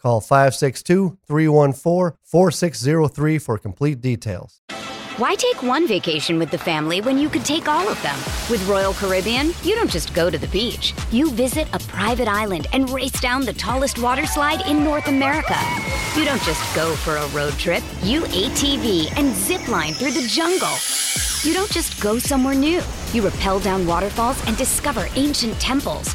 Call 562 314 4603 for complete details. Why take one vacation with the family when you could take all of them? With Royal Caribbean, you don't just go to the beach. You visit a private island and race down the tallest water slide in North America. You don't just go for a road trip. You ATV and zip line through the jungle. You don't just go somewhere new. You rappel down waterfalls and discover ancient temples.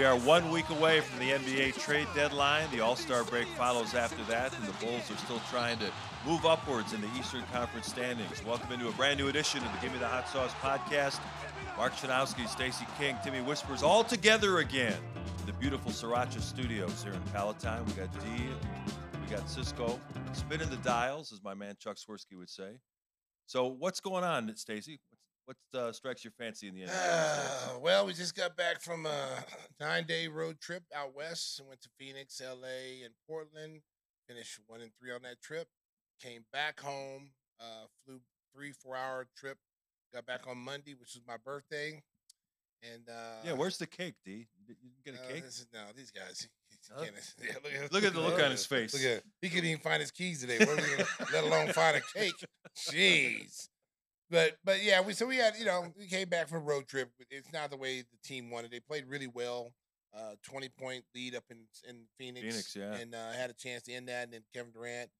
We are one week away from the NBA trade deadline. The All Star break follows after that, and the Bulls are still trying to move upwards in the Eastern Conference standings. Welcome into a brand new edition of the Give Me the Hot Sauce podcast. Mark Schanowski, Stacey King, Timmy Whispers, all together again in the beautiful Sriracha Studios here in Palatine. We got D, we got Cisco, spinning the dials, as my man Chuck Swirsky would say. So, what's going on, Stacey? What uh, strikes your fancy in the end? Uh, well, we just got back from a nine day road trip out west and went to Phoenix, LA, and Portland. Finished one and three on that trip. Came back home, uh, flew three, four hour trip. Got back on Monday, which was my birthday. And uh, yeah, where's the cake, D? You get a cake? Is, no, these guys. Huh? Yeah, look, at, look, at, the look on his face. Look at he couldn't even find his keys today. let alone find a cake. Jeez. But but yeah, we so we had you know we came back from a road trip. It's not the way the team wanted. They played really well. Uh, twenty point lead up in in Phoenix. Phoenix, yeah, and uh, had a chance to end that. And then Kevin Durant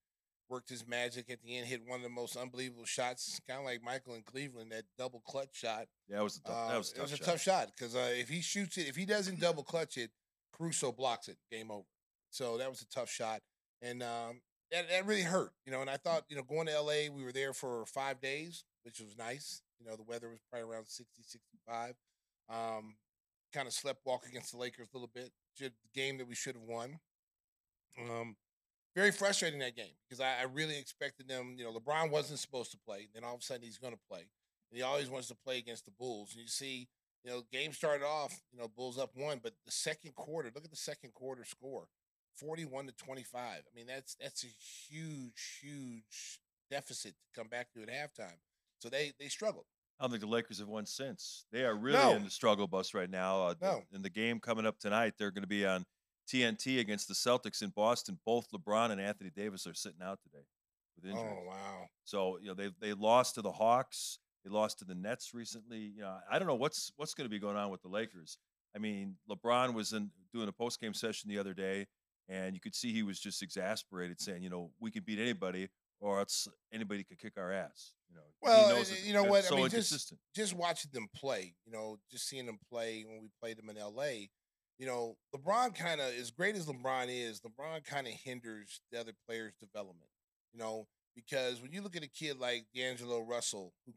worked his magic at the end, hit one of the most unbelievable shots, kind of like Michael in Cleveland, that double clutch shot. Yeah, it was a tough, that was a tough was a shot. tough shot because uh, if he shoots it, if he doesn't double clutch it, Caruso blocks it, game over. So that was a tough shot, and um, that, that really hurt, you know. And I thought, you know, going to LA, we were there for five days, which was nice. You know, the weather was probably around 60, 65. Um, kind of slept walk against the Lakers a little bit. The game that we should have won. Um, very frustrating that game because I, I, really expected them. You know, LeBron wasn't supposed to play. Then all of a sudden he's going to play. And he always wants to play against the Bulls. And you see, you know, game started off, you know, Bulls up one, but the second quarter, look at the second quarter score. 41 to 25. I mean, that's that's a huge, huge deficit to come back to at halftime. So they they struggled. I don't think the Lakers have won since. They are really no. in the struggle bus right now. Uh, no. In the game coming up tonight, they're going to be on TNT against the Celtics in Boston. Both LeBron and Anthony Davis are sitting out today with injuries. Oh wow! So you know they they lost to the Hawks. They lost to the Nets recently. You know I don't know what's what's going to be going on with the Lakers. I mean LeBron was in doing a post game session the other day, and you could see he was just exasperated, saying, you know, we can beat anybody, or else anybody could kick our ass. You know, well, you know what? So I mean, just, just watching them play, you know, just seeing them play when we played them in L.A. You know, LeBron kind of, as great as LeBron is, LeBron kind of hinders the other players' development. You know, because when you look at a kid like D'Angelo Russell, who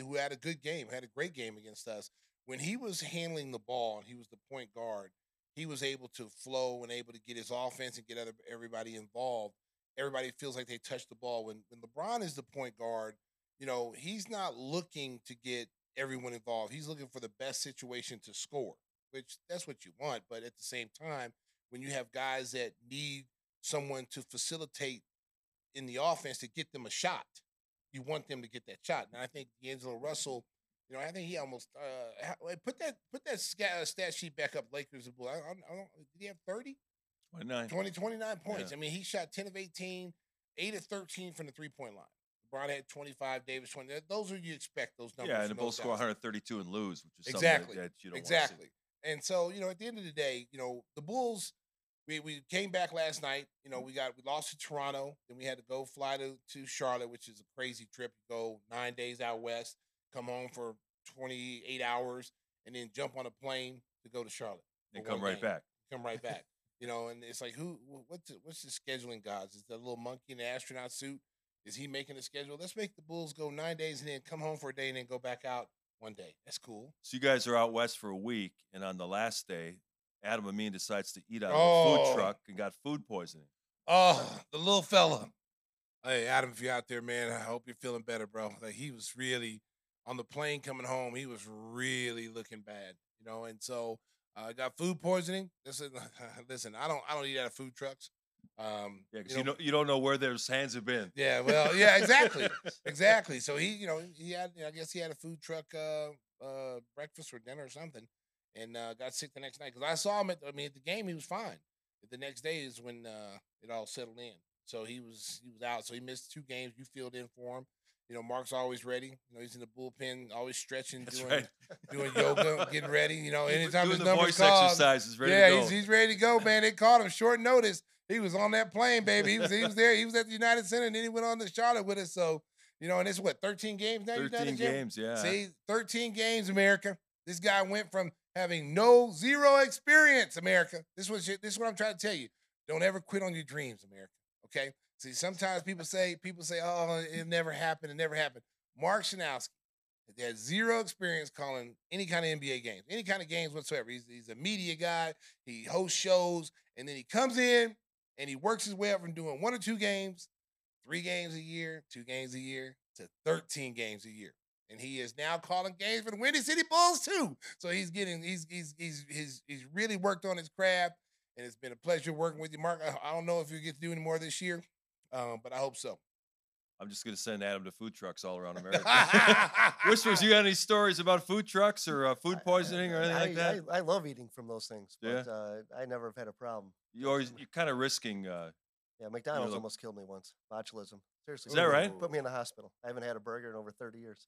who had a good game, had a great game against us, when he was handling the ball and he was the point guard, he was able to flow and able to get his offense and get other, everybody involved everybody feels like they touched the ball. When when LeBron is the point guard, you know, he's not looking to get everyone involved. He's looking for the best situation to score, which that's what you want. But at the same time, when you have guys that need someone to facilitate in the offense to get them a shot, you want them to get that shot. And I think D'Angelo Russell, you know, I think he almost uh, put that put that stat sheet back up. Lakers and Bulls. I, I, I don't, did he have thirty? 29. 20, 29 points. Yeah. I mean, he shot 10 of 18, 8 of 13 from the three point line. LeBron had 25, Davis 20. Those are you expect those numbers. Yeah, and they both score 132 and lose, which is exactly that you don't exactly. And so, you know, at the end of the day, you know, the Bulls we we came back last night. You know, we got we lost to Toronto, then we had to go fly to to Charlotte, which is a crazy trip. Go nine days out west, come home for twenty eight hours, and then jump on a plane to go to Charlotte and come right back. Come right back. You know, and it's like who what's the, what's the scheduling gods? Is that little monkey in the astronaut suit? Is he making the schedule? Let's make the Bulls go nine days and then come home for a day and then go back out one day. That's cool. So you guys are out west for a week, and on the last day, Adam Amin decides to eat out of oh. a food oh. truck and got food poisoning. Oh, the little fella. Hey, Adam, if you're out there, man, I hope you're feeling better, bro. Like he was really on the plane coming home. He was really looking bad, you know. And so I uh, got food poisoning. Listen, listen, I don't, I don't eat out of food trucks. Um, yeah, because you, know, you, don't, you don't know where those hands have been. Yeah, well, yeah, exactly, exactly. So he, you know, he had, you know, I guess he had a food truck uh, uh, breakfast or dinner or something, and uh, got sick the next night. Because I saw him at, I mean, at the game, he was fine. But the next day is when uh, it all settled in. So he was he was out. So he missed two games. You filled in for him. You know, Mark's always ready. You know, he's in the bullpen, always stretching, That's doing right. doing yoga, getting ready. You know, anytime his numbers called, exercises, ready yeah, he's, he's ready to go, man. They called him short notice. He was on that plane, baby. He was he was there. He was at the United Center, and then he went on to Charlotte with us. So, you know, and it's what 13 games now. 13 games, yeah. See, 13 games, America. This guy went from having no zero experience, America. This was this is what I'm trying to tell you. Don't ever quit on your dreams, America. Okay. See, sometimes people say people say, "Oh, it never happened. It never happened." Mark Schanowski had zero experience calling any kind of NBA games, any kind of games whatsoever. He's, he's a media guy. He hosts shows, and then he comes in and he works his way up from doing one or two games, three games a year, two games a year, to 13 games a year. And he is now calling games for the Windy City Bulls too. So he's getting he's he's he's he's, he's really worked on his craft, and it's been a pleasure working with you, Mark. I, don't know if you get to do any more this year, um, but I hope so. I'm just gonna send Adam to food trucks all around America. Whispers, you got any stories about food trucks or uh, food poisoning or anything I, like that? I, I, love eating from those things, but yeah. uh, I never have had a problem. You always you're kind of risking. Uh, yeah, McDonald's you know, almost killed me once. Botulism. Seriously. Is that right? Put me in the hospital. I haven't had a burger in over 30 years.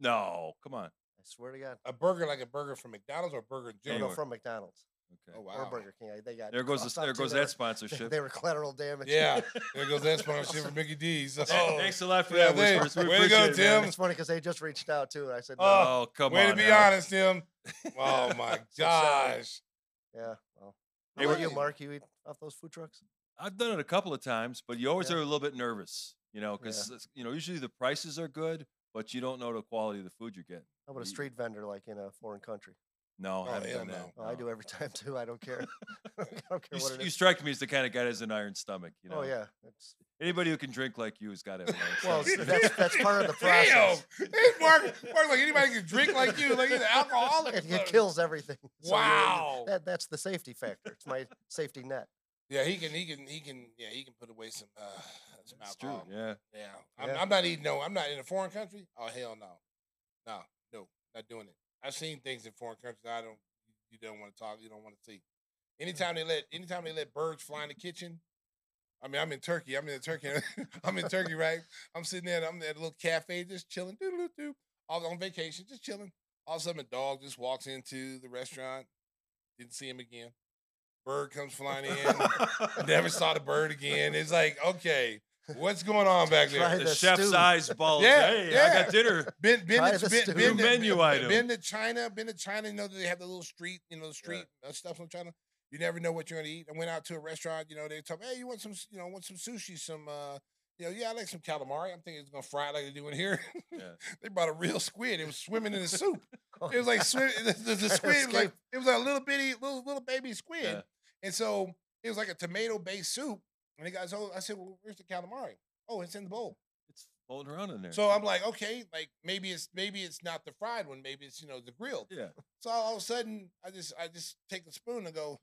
No, come on. I swear to God. A burger like a burger from McDonald's or a burger in No, from McDonald's. Okay. Oh wow. Or Burger King. They got there goes the, there goes that sponsorship. They were collateral damage. Yeah, there goes that sponsorship for Mickey D's. Oh. Thanks a lot for yeah, that. They, way to go, Tim. It's funny because they just reached out too. I said, oh, no. "Oh, come way on." Way to be now. honest, Tim. Oh my gosh. yeah. Well, how about you, Mark? You eat off those food trucks? I've done it a couple of times, but you always yeah. are a little bit nervous, you know, because yeah. you know usually the prices are good, but you don't know the quality of the food you're getting. How about a street vendor like in a foreign country? No, oh, I haven't done no. that. Oh, I do every time too. I don't care. I don't care you, what it is. You strike me as the kind of guy that has an iron stomach. You oh, know. Oh yeah. It's... Anybody who can drink like you has got to have an iron well, that's that's part of the process. Damn, hey, Mark, Mark, like anybody can drink like you, like he's an alcoholic. It, it kills everything. So wow. That, that's the safety factor. It's my safety net. Yeah, he can. He can. He can. Yeah, he can put away some. Uh, some That's alcohol. true. Yeah. Yeah. I'm, yeah. I'm not eating. No, I'm not in a foreign country. Oh hell no, no, no, not doing it. I've seen things in foreign countries I don't. You don't want to talk. You don't want to see. Mm. Anytime they let. Anytime they let birds fly in the kitchen. I mean, I'm in Turkey. I'm in Turkey. I'm in Turkey, right? I'm sitting there. I'm at a little cafe, just chilling, doo doo doo, all on vacation, just chilling. All of a sudden, a dog just walks into the restaurant. Didn't see him again. Bird comes flying in. Never saw the bird again. It's like, okay, what's going on back there? The, the chef's stew. eyes bulge. Yeah, hey, yeah. I got dinner. Been, been, to, been, been, been menu been, item. Been to China. Been to China. You know they have the little street. You know the street yeah. uh, stuff from China. You never know what you're gonna eat. I went out to a restaurant. You know they told me, hey, you want some? You know, want some sushi? Some. uh you know, yeah, I like some calamari. I'm thinking it's gonna fry like they do in here. Yeah. they brought a real squid. It was swimming in the soup. It was like swim, the, the, the squid. Was like it was like a little bitty, little little baby squid. Yeah. And so it was like a tomato based soup. And he goes, oh, I said, well, where's the calamari? Oh, it's in the bowl. It's floating around in there. So I'm like, okay, like maybe it's maybe it's not the fried one, maybe it's you know the grilled. Yeah. So all of a sudden, I just I just take the spoon and go.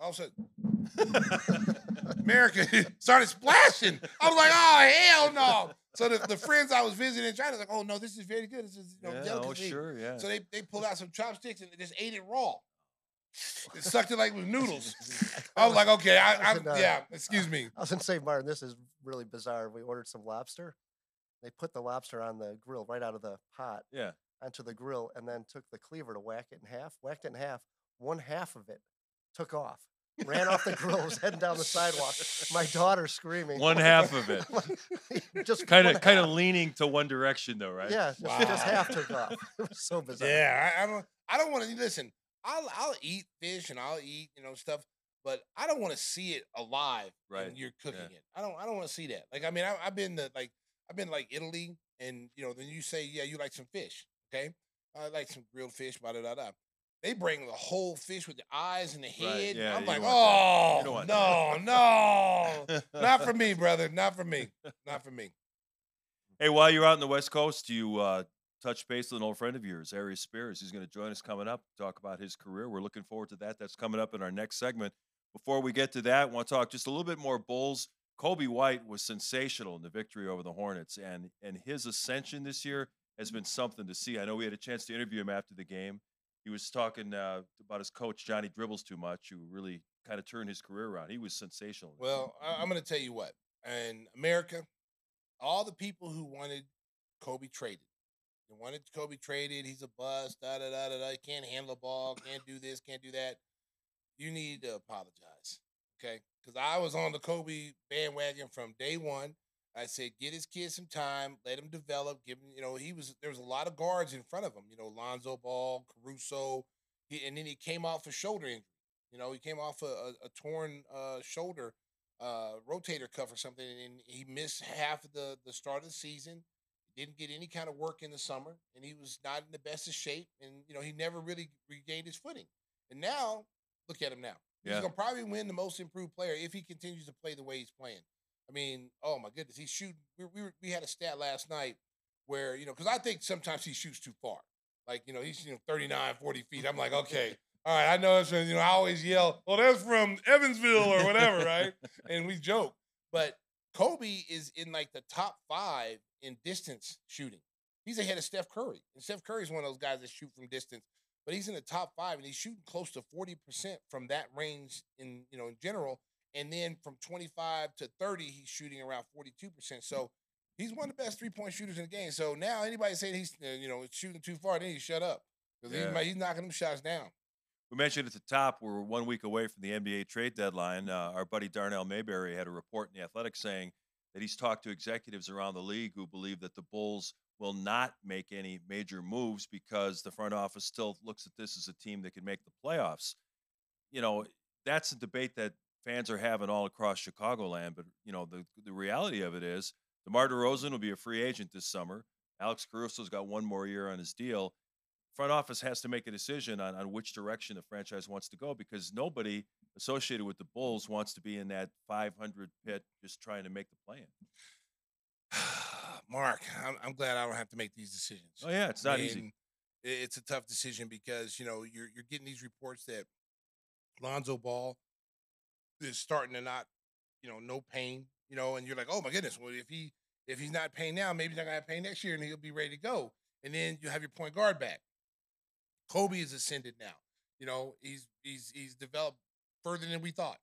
All of a sudden, America started splashing. I was like, oh hell no. So the, the friends I was visiting in China was like, oh no, this is very good. This is you know, yeah, oh sure, yeah. So they, they pulled out some chopsticks and they just ate it raw. It sucked it like with noodles. I was like, okay, I, I, yeah, excuse me. I was in St. Martin. This is really bizarre. We ordered some lobster. They put the lobster on the grill right out of the pot. Yeah. Onto the grill and then took the cleaver to whack it in half, whacked it in half. One half of it took off. ran off the grill, was heading down the sidewalk. My daughter screaming. One half of it. just kind of kind of leaning to one direction though, right? Yeah, just, wow. just half took off. It was so bizarre. Yeah, I, I don't I don't want to listen. I'll I'll eat fish and I'll eat, you know, stuff, but I don't want to see it alive right. when you're cooking yeah. it. I don't I don't want to see that. Like I mean, I, have been to like I've been like Italy, and you know, then you say, yeah, you like some fish, okay? I like some grilled fish, blah, blah, blah, They bring the whole fish with the eyes and the head. Right, yeah, I'm like, oh, no, no, not for me, brother. Not for me. Not for me. Hey, while you're out in the West Coast, you uh, touch base with an old friend of yours, Aries Spears. He's going to join us coming up, talk about his career. We're looking forward to that. That's coming up in our next segment. Before we get to that, I want to talk just a little bit more Bulls. Coby White was sensational in the victory over the Hornets, and and his ascension this year has been something to see. I know we had a chance to interview him after the game. He was talking uh, about his coach Johnny Dribbles too much, who really kind of turned his career around. He was sensational. Well, I'm going to tell you what, in America, all the people who wanted Coby traded, they wanted Coby traded. He's a bust. Da da da da da. Can't handle the ball. Can't do this. Can't do that. You need to apologize, okay? Because I was on the Coby bandwagon from day one. I said, get his kid some time, let him develop. Give him, you know, he was there was a lot of guards in front of him. You know, Lonzo Ball, Caruso, he, and then he came off a shoulder injury. You know, he came off a, a, a torn uh, shoulder uh, rotator cuff or something, and he missed half of the the start of the season. Didn't get any kind of work in the summer, and he was not in the best of shape. And you know, he never really regained his footing. And now, look at him now. Yeah. He's gonna probably win the most improved player if he continues to play the way he's playing. I mean, oh my goodness, he's shooting. We we, we had a stat last night where you know because I think sometimes he shoots too far. Like you know he's you know 39, 40 feet. I'm like, okay, all right, I know it's you know I always yell, well that's from Evansville or whatever, right? And we joke, but Coby is in like the top five in distance shooting. He's ahead of Steph Curry, and Steph Curry is one of those guys that shoot from distance. But he's in the top five, and he's shooting close to forty percent from that range in you know in general. And then from 25 to 30, he's shooting around 42%. So he's one of the best three point shooters in the game. So now anybody saying he's uh, you know shooting too far, then he shut up because yeah. he's, he's, knocking them shots down. We mentioned at the top we're one week away from the NBA trade deadline. Uh, our buddy Darnell Mayberry had a report in the Athletic saying that he's talked to executives around the league who believe that the Bulls will not make any major moves because the front office still looks at this as a team that can make the playoffs. You know, that's a debate that fans are having all across Chicagoland. But you know, the the reality of it is, DeMar DeRozan will be a free agent this summer. Alex Caruso's got one more year on his deal. Front office has to make a decision on, on which direction the franchise wants to go because nobody associated with the Bulls wants to be in that 500 pit just trying to make the plan. Mark, I'm, I'm, glad I don't have to make these decisions. Oh yeah, it's not easy. It's a tough decision because you know you're you're getting these reports that Lonzo Ball is starting to not, you know, no pain, you know, and you're like, oh my goodness, well if he if he's not paying now, maybe he's not gonna have pain next year, and he'll be ready to go. And then you have your point guard back. Coby is ascended now. You know, he's he's he's developed further than we thought.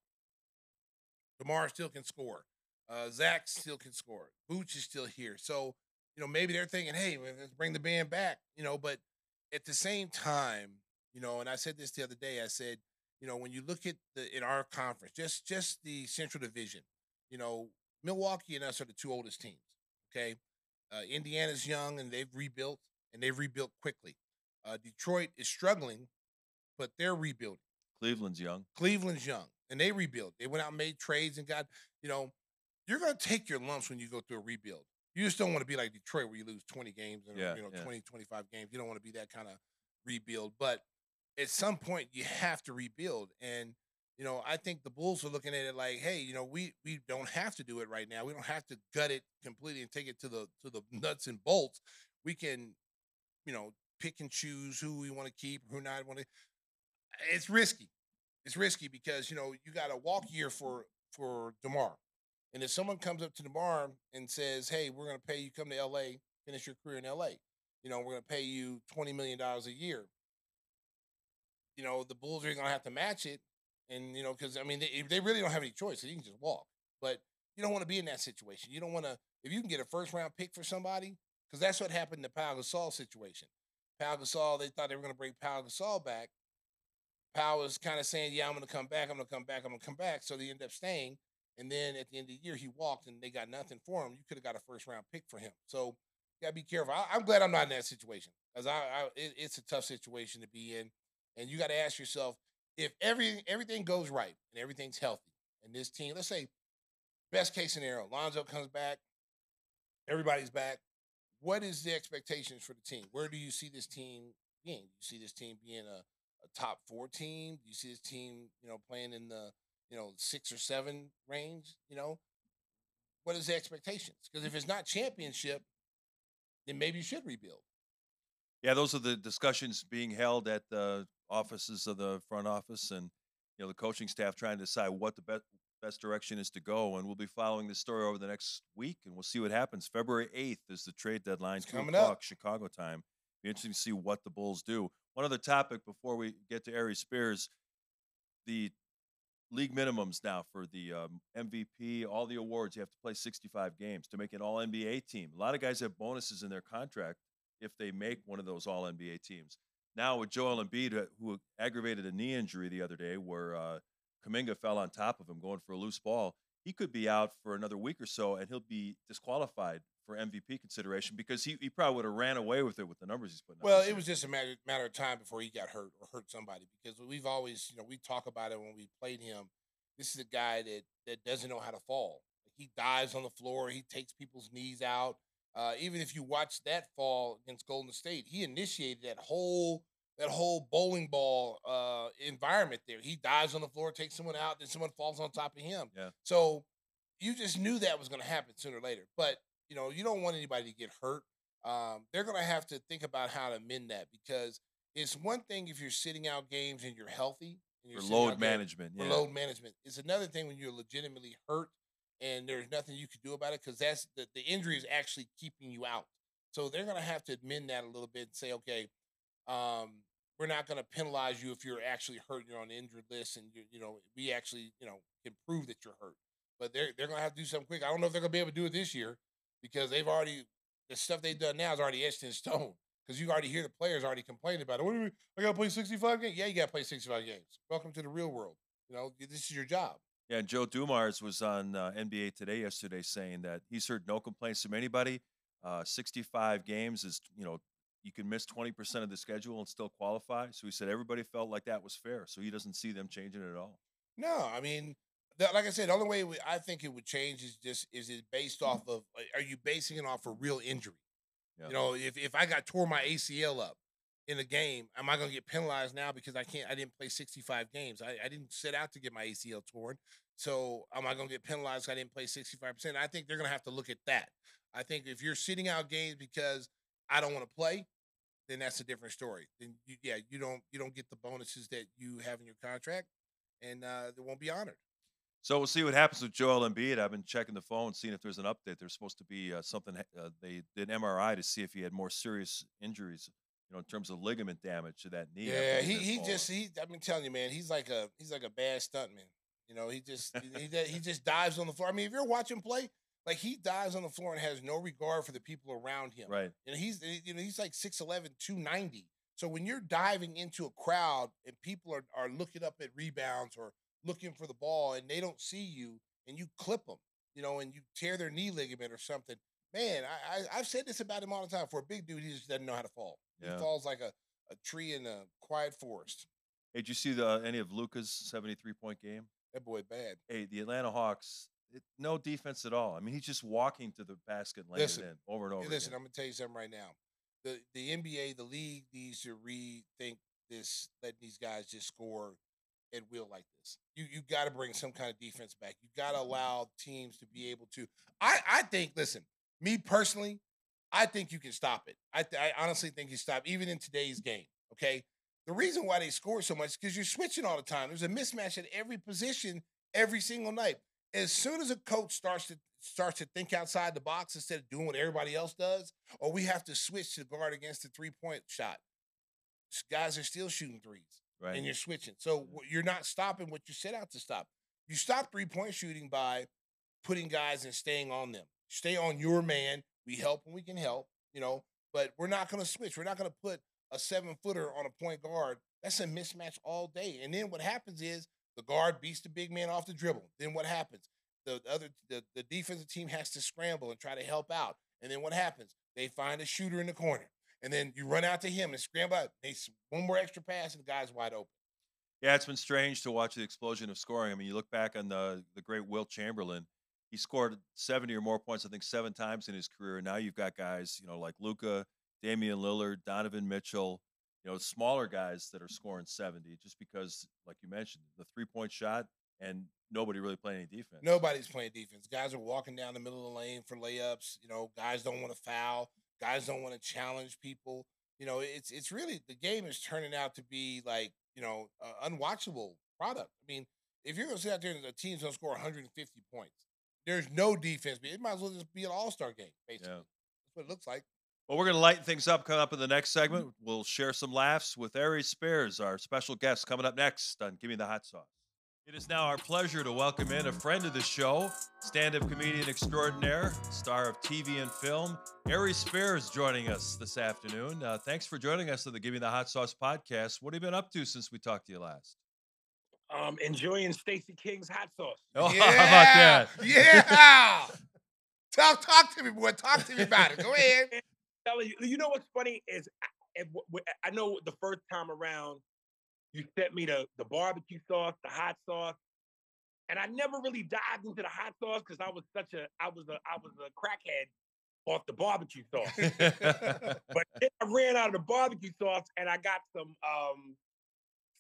DeMar still can score. Uh, Zach still can score. Booch is still here. So, you know, maybe they're thinking, hey, let's bring the band back, you know, but at the same time, you know, and I said this the other day, I said, you know, when you look at the in our conference, just just the Central Division, you know, Milwaukee and us are the two oldest teams. Okay, uh, Indiana's young and they've rebuilt and they've rebuilt quickly. Uh, Detroit is struggling, but they're rebuilding. Cleveland's young. Cleveland's young, and they rebuild. They went out and made trades and got, you know, you're going to take your lumps when you go through a rebuild. You just don't want to be like Detroit where you lose 20 games and yeah, you know yeah. 20, 25 games. You don't want to be that kind of rebuild. But at some point you have to rebuild. And you know, I think the Bulls are looking at it like, hey, you know, we we don't have to do it right now. We don't have to gut it completely and take it to the to the nuts and bolts. We can, you know, pick and choose who we want to keep, who not want to. It's risky. It's risky because you know you got a walk year for for Demar, and if someone comes up to Demar and says, "Hey, we're going to pay you come to L.A. finish your career in L.A. You know, we're going to pay you twenty million dollars a year," you know, the Bulls are going to have to match it. And, you know, because, I mean, they, they really don't have any choice. You can just walk. But you don't want to be in that situation. You don't want to, if you can get a first round pick for somebody, because that's what happened in the Pau Gasol situation. Pau Gasol, they thought they were going to bring Pau Gasol back. Pau was kind of saying, "Yeah, I'm going to come back. I'm going to come back. I'm going to come back." So they end up staying, and then at the end of the year, he walked, and they got nothing for him. You could have got a first round pick for him. So you got to be careful. I, am glad I'm not in that situation, because I, I it, it's a tough situation to be in, and you got to ask yourself if every everything goes right and everything's healthy, and this team, let's say, best case scenario, Lonzo comes back, everybody's back. What is the expectations for the team? Where do you see this team being? Do you see this team being a a top four team? Do you see this team, you know, playing in the, you know, six or seven range? You know, what is the expectations? Because if it's not championship, then maybe you should rebuild. Yeah, those are the discussions being held at the offices of the front office and you know the coaching staff trying to decide what the best best direction is to go. And we'll be following this story over the next week, and we'll see what happens. February eighth is the trade deadline, it's two o'clock up. Chicago time. Be interesting to see what the Bulls do. One other topic before we get to Aries Spears, the league minimums now for the um, MVP, all the awards. You have to play 65 games to make an All NBA team. A lot of guys have bonuses in their contract if they make one of those All NBA teams. Now with Joel Embiid, who aggravated a knee injury the other day, where uh, Kuminga fell on top of him going for a loose ball, he could be out for another week or so, and he'll be disqualified for MVP consideration because he, he probably would have ran away with it with the numbers he's putting. up. Well, it was just a matter matter of time before he got hurt or hurt somebody because we've always you know we talk about it when we played him. This is a guy that that doesn't know how to fall. He dives on the floor. He takes people's knees out. Uh, even if you watch that fall against Golden State, he initiated that whole that whole bowling ball uh, environment there. He dives on the floor, takes someone out, then someone falls on top of him. Yeah. So you just knew that was going to happen sooner or later. But you know, you don't want anybody to get hurt. Um, they're going to have to think about how to mend that because it's one thing if you're sitting out games and you're healthy. And you're for load management. Games, yeah. For load management. It's another thing when you're legitimately hurt and there's nothing you can do about it because that's the, the injury is actually keeping you out. So they're going to have to amend that a little bit and say, okay, um, we're not going to penalize you if you're actually hurt you're on the injured list and you you know we actually you know can prove that you're hurt. But they're they're going to have to do something quick. I don't know if they're going to be able to do it this year because they've already the stuff they've done now is already etched in stone. Because you already hear the players already complaining about it. What do I got to play 65 games? Yeah, you got to play 65 games. Welcome to the real world. You know, this is your job. Yeah, and Joe Dumars was on uh, NBA Today yesterday saying that he's heard no complaints from anybody. Uh, 65 games is, you know, you can miss 20% of the schedule and still qualify. So he said everybody felt like that was fair. So he doesn't see them changing it at all. No, I mean, like I said, the only way we, I think it would change is just is it based off of are you basing it off a real injury? Yeah. You know, if if I got tore my ACL up in a game, am I going to get penalized now because I can't? I didn't play 65 games. I, I didn't set out to get my ACL torn. So am I going to get penalized? I didn't play 65 percent. I think they're going to have to look at that. I think if you're sitting out games because I don't want to play, then that's a different story. Then you, yeah, you don't you don't get the bonuses that you have in your contract, and uh, they won't be honored. So we'll see what happens with Joel Embiid. I've been checking the phone, seeing if there's an update. There's supposed to be uh, something. Uh, they did MRI to see if he had more serious injuries, you know, in terms of ligament damage to that knee. Yeah, he he just he. I've been telling you, man, he's like a he's like a bad stuntman. You know, he just he, he just dives on the floor. I mean, if you're watching play, like he dives on the floor and has no regard for the people around him. Right. And he's eh, you know he's like 6'11", 290. So when you're diving into a crowd and people are are looking up at rebounds or looking for the ball and they don't see you and you clip them, you know, and you tear their knee ligament or something. Man, I, I have said this about him all the time. For a big dude, he just doesn't know how to fall. Yeah. He falls like a, a tree in a quiet forest. Hey, did you see the uh, any of Luka's seventy three point game? That boy bad. Hey, the Atlanta Hawks, it, no defense at all. I mean, he's just walking to the basket and laying listen, it in over and over. Listen, again. I'm gonna tell you something right now. The the NBA, the league needs to rethink this, letting these guys just score at will like this. You you got to bring some kind of defense back. You got to mm-hmm. allow teams to be able to. I I think. Listen, me personally, I think you can stop it. I th- I honestly think you stop even in today's game. Okay, the reason why they score so much is because you're switching all the time. There's a mismatch at every position every single night. As soon as a coach starts to starts to think outside the box instead of doing what everybody else does, or we have to switch to guard against the three point shot. Guys are still shooting threes right. and you're switching. So you're not stopping what you set out to stop. You stop three point shooting by putting guys and staying on them. Stay on your man. We help when we can help, you know, but we're not going to switch. We're not going to put a seven footer on a point guard That's a mismatch all day. And then what happens is the guard beats the big man off the dribble. Then what happens? The other the, the defensive team has to scramble and try to help out. And then what happens? They find a shooter in the corner. And then you run out to him and scramble out. They one more extra pass and the guy's wide open. Yeah, it's been strange to watch the explosion of scoring. I mean, you look back on the the great Wilt Chamberlain. He scored 70 or more points, I think, seven times in his career. And now you've got guys, you know, like Luka, Damian Lillard, Donovan Mitchell, you know, smaller guys that are scoring 70 just because, like you mentioned, the three point shot and nobody really playing any defense. Nobody's playing defense. Guys are walking down the middle of the lane for layups. You know, guys don't want to foul. Guys don't want to challenge people. You know, it's it's really the game is turning out to be like you know uh, unwatchable product. I mean, if you're gonna sit out there and the team's gonna score 150 points, there's no defense. It might as well just be an All Star game. Basically, yeah. that's what it looks like. Well, we're going to lighten things up coming up in the next segment. We'll share some laughs with Aries Spears, our special guest, coming up next on Give Me the Hot Sauce. It is now our pleasure to welcome in a friend of the show, stand up comedian extraordinaire, star of TV and film, Aries Spears, joining us this afternoon. Uh, thanks for joining us on the Give Me the Hot Sauce podcast. What have you been up to since we talked to you last? Um, enjoying Stacey King's hot sauce. Oh, yeah, how about that? Yeah. talk, talk to me, boy. Talk to me about it. Go ahead. You, you know what's funny is I, I know the first time around you sent me the the barbecue sauce, the hot sauce, and I never really dived into the hot sauce because I was such a I was a I was a crackhead off the barbecue sauce. but then I ran out of the barbecue sauce and I got some um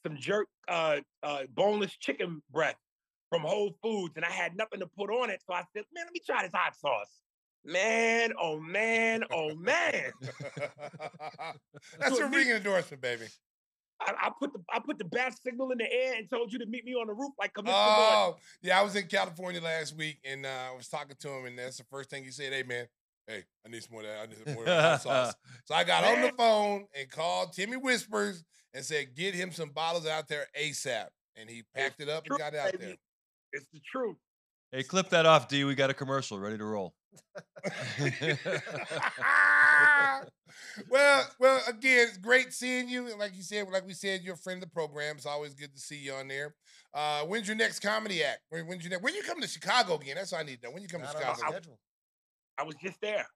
some jerk uh uh boneless chicken breast from Whole Foods and I had nothing to put on it. So I said, man, let me try this hot sauce. Man, oh man, oh man. That's so a ring endorsement, baby. I, I, put the I put the bat signal in the air and told you to meet me on the roof like Commissioner Oh, yeah, I was in California last week and uh, I was talking to him, and that's the first thing he said. Hey, man, hey, I need some more of that. I need some more of that sauce. So I got man. on the phone and called Timmy Whispers and said, get him some bottles out there ASAP. And he packed it's it up and got it out baby. there. It's the truth. Hey, clip that off, D. We got a commercial ready to roll. well, well, again, it's great seeing you. And Like you said, like we said, you're a friend of the program. It's always good to see you on there. Uh, when's your next comedy act? When, when's your next, when you come to Chicago again? That's all I need to know. When you come to Chicago? I, I, was just there.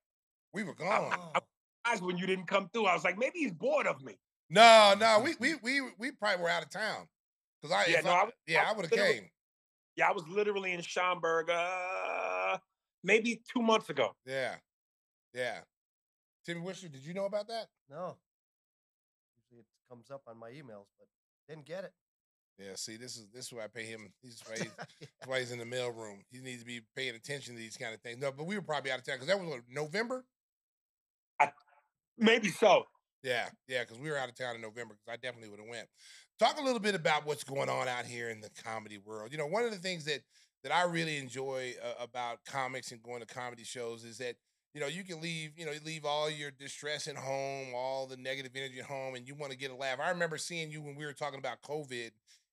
We were gone. I, I, when you didn't come through, I was like, maybe he's bored of me. No, no, we we we we probably were out of town. Cause I yeah, no, I, yeah, I would have came. Yeah, I was literally in Schaumburg, uh, maybe two months ago. Yeah, yeah. Timmy Wisher, did you know about that? No. Usually it comes up on my emails, but didn't get it. Yeah, see, this is this is why I pay him. This is why he's, that's why he's in the mail room. He needs to be paying attention to these kind of things. No, but we were probably out of town because that was what, November. I, maybe so. Yeah, yeah, because we were out of town in November. Because I definitely would have went. Talk a little bit about what's going on out here in the comedy world. You know, one of the things that that I really enjoy uh, about comics and going to comedy shows is that you know you can leave you know leave all your distress at home, all the negative energy at home, and you want to get a laugh. I remember seeing you when we were talking about COVID.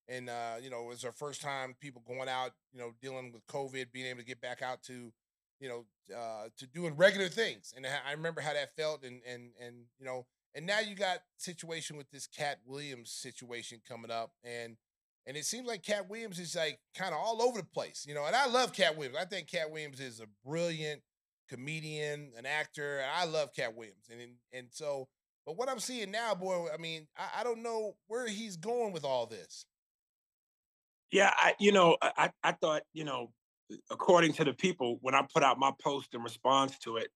And uh, you know, it was our first time people going out, you know, dealing with COVID, being able to get back out to, you know, uh, to doing regular things. And I remember how that felt, and and and you know, and now you got situation with this Katt Williams situation coming up, and and it seems like Katt Williams is like kind of all over the place, you know. And I love Katt Williams. I think Katt Williams is a brilliant comedian, an actor. I love Katt Williams, and and so. But what I'm seeing now, boy, I mean, I, I don't know where he's going with all this. Yeah, I, you know, I, I thought, you know, uh, according to the people, when I put out my post in response to it,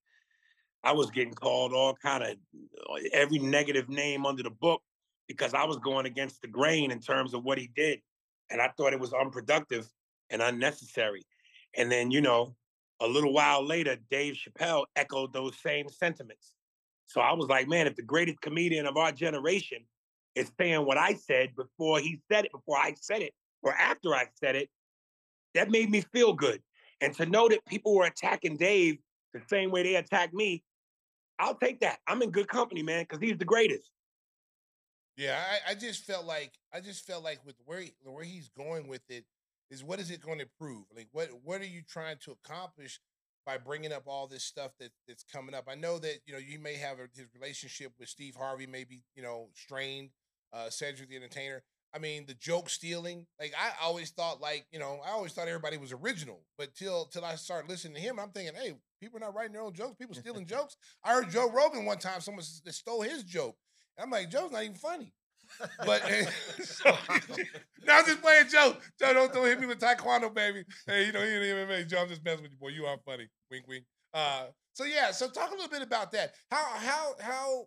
I was getting called all kind of uh, every negative name under the book because I was going against the grain in terms of what he did. And I thought it was unproductive and unnecessary. And then, you know, a little while later, Dave Chappelle echoed those same sentiments. So I was like, man, if the greatest comedian of our generation is saying what I said before he said it, before I said it, or after I said it, that made me feel good. And to know that people were attacking Dave the same way they attacked me, I'll take that. I'm in good company, man, because he's the greatest. Yeah, I, I, just felt like I just felt like with where he, where he's going with it is what is it going to prove? Like what what are you trying to accomplish by bringing up all this stuff that that's coming up? I know that you know you may have a, his relationship with Steve Harvey may be you know strained uh, Cedric the Entertainer. I mean, the joke stealing. Like I always thought, like you know, I always thought everybody was original, but till till I started listening to him, I'm thinking, hey, people are not writing their own jokes. People stealing jokes. I heard Joe Rogan one time, someone stole his joke. I'm like, Joe's not even funny. But so, now I'm just playing Joe. Joe, don't, don't hit me with Taekwondo, baby. Hey, you know, he ain't MMA. Joe, I'm just messing with you, boy. You are funny. Wink, wink. Uh, so yeah, so talk a little bit about that. How how how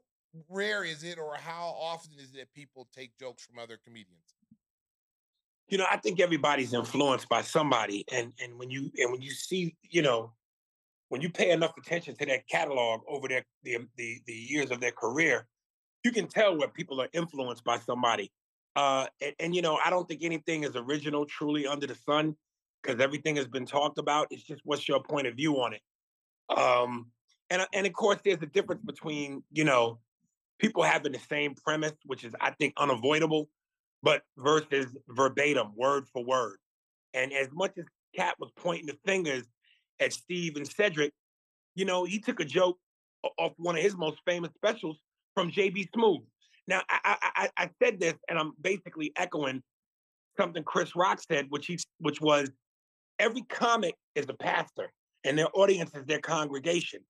rare is it, or how often is it that people take jokes from other comedians? You know, I think everybody's influenced by somebody, and and when you and when you see, you know, when you pay enough attention to that catalog over their the the, the years of their career, you can tell where people are influenced by somebody. Uh, and, and you know, I don't think anything is original, truly under the sun, because everything has been talked about. It's just what's your point of view on it. Um, and and of course, there's a difference between you know people having the same premise, which is I think unavoidable, but versus verbatim, word for word. And as much as Katt was pointing the fingers at Steve and Cedric, you know, he took a joke off one of his most famous specials from JB Smoove. Now, I, I, I said this, and I'm basically echoing something Chris Rock said, which he which was every comic is a pastor, and their audience is their congregation,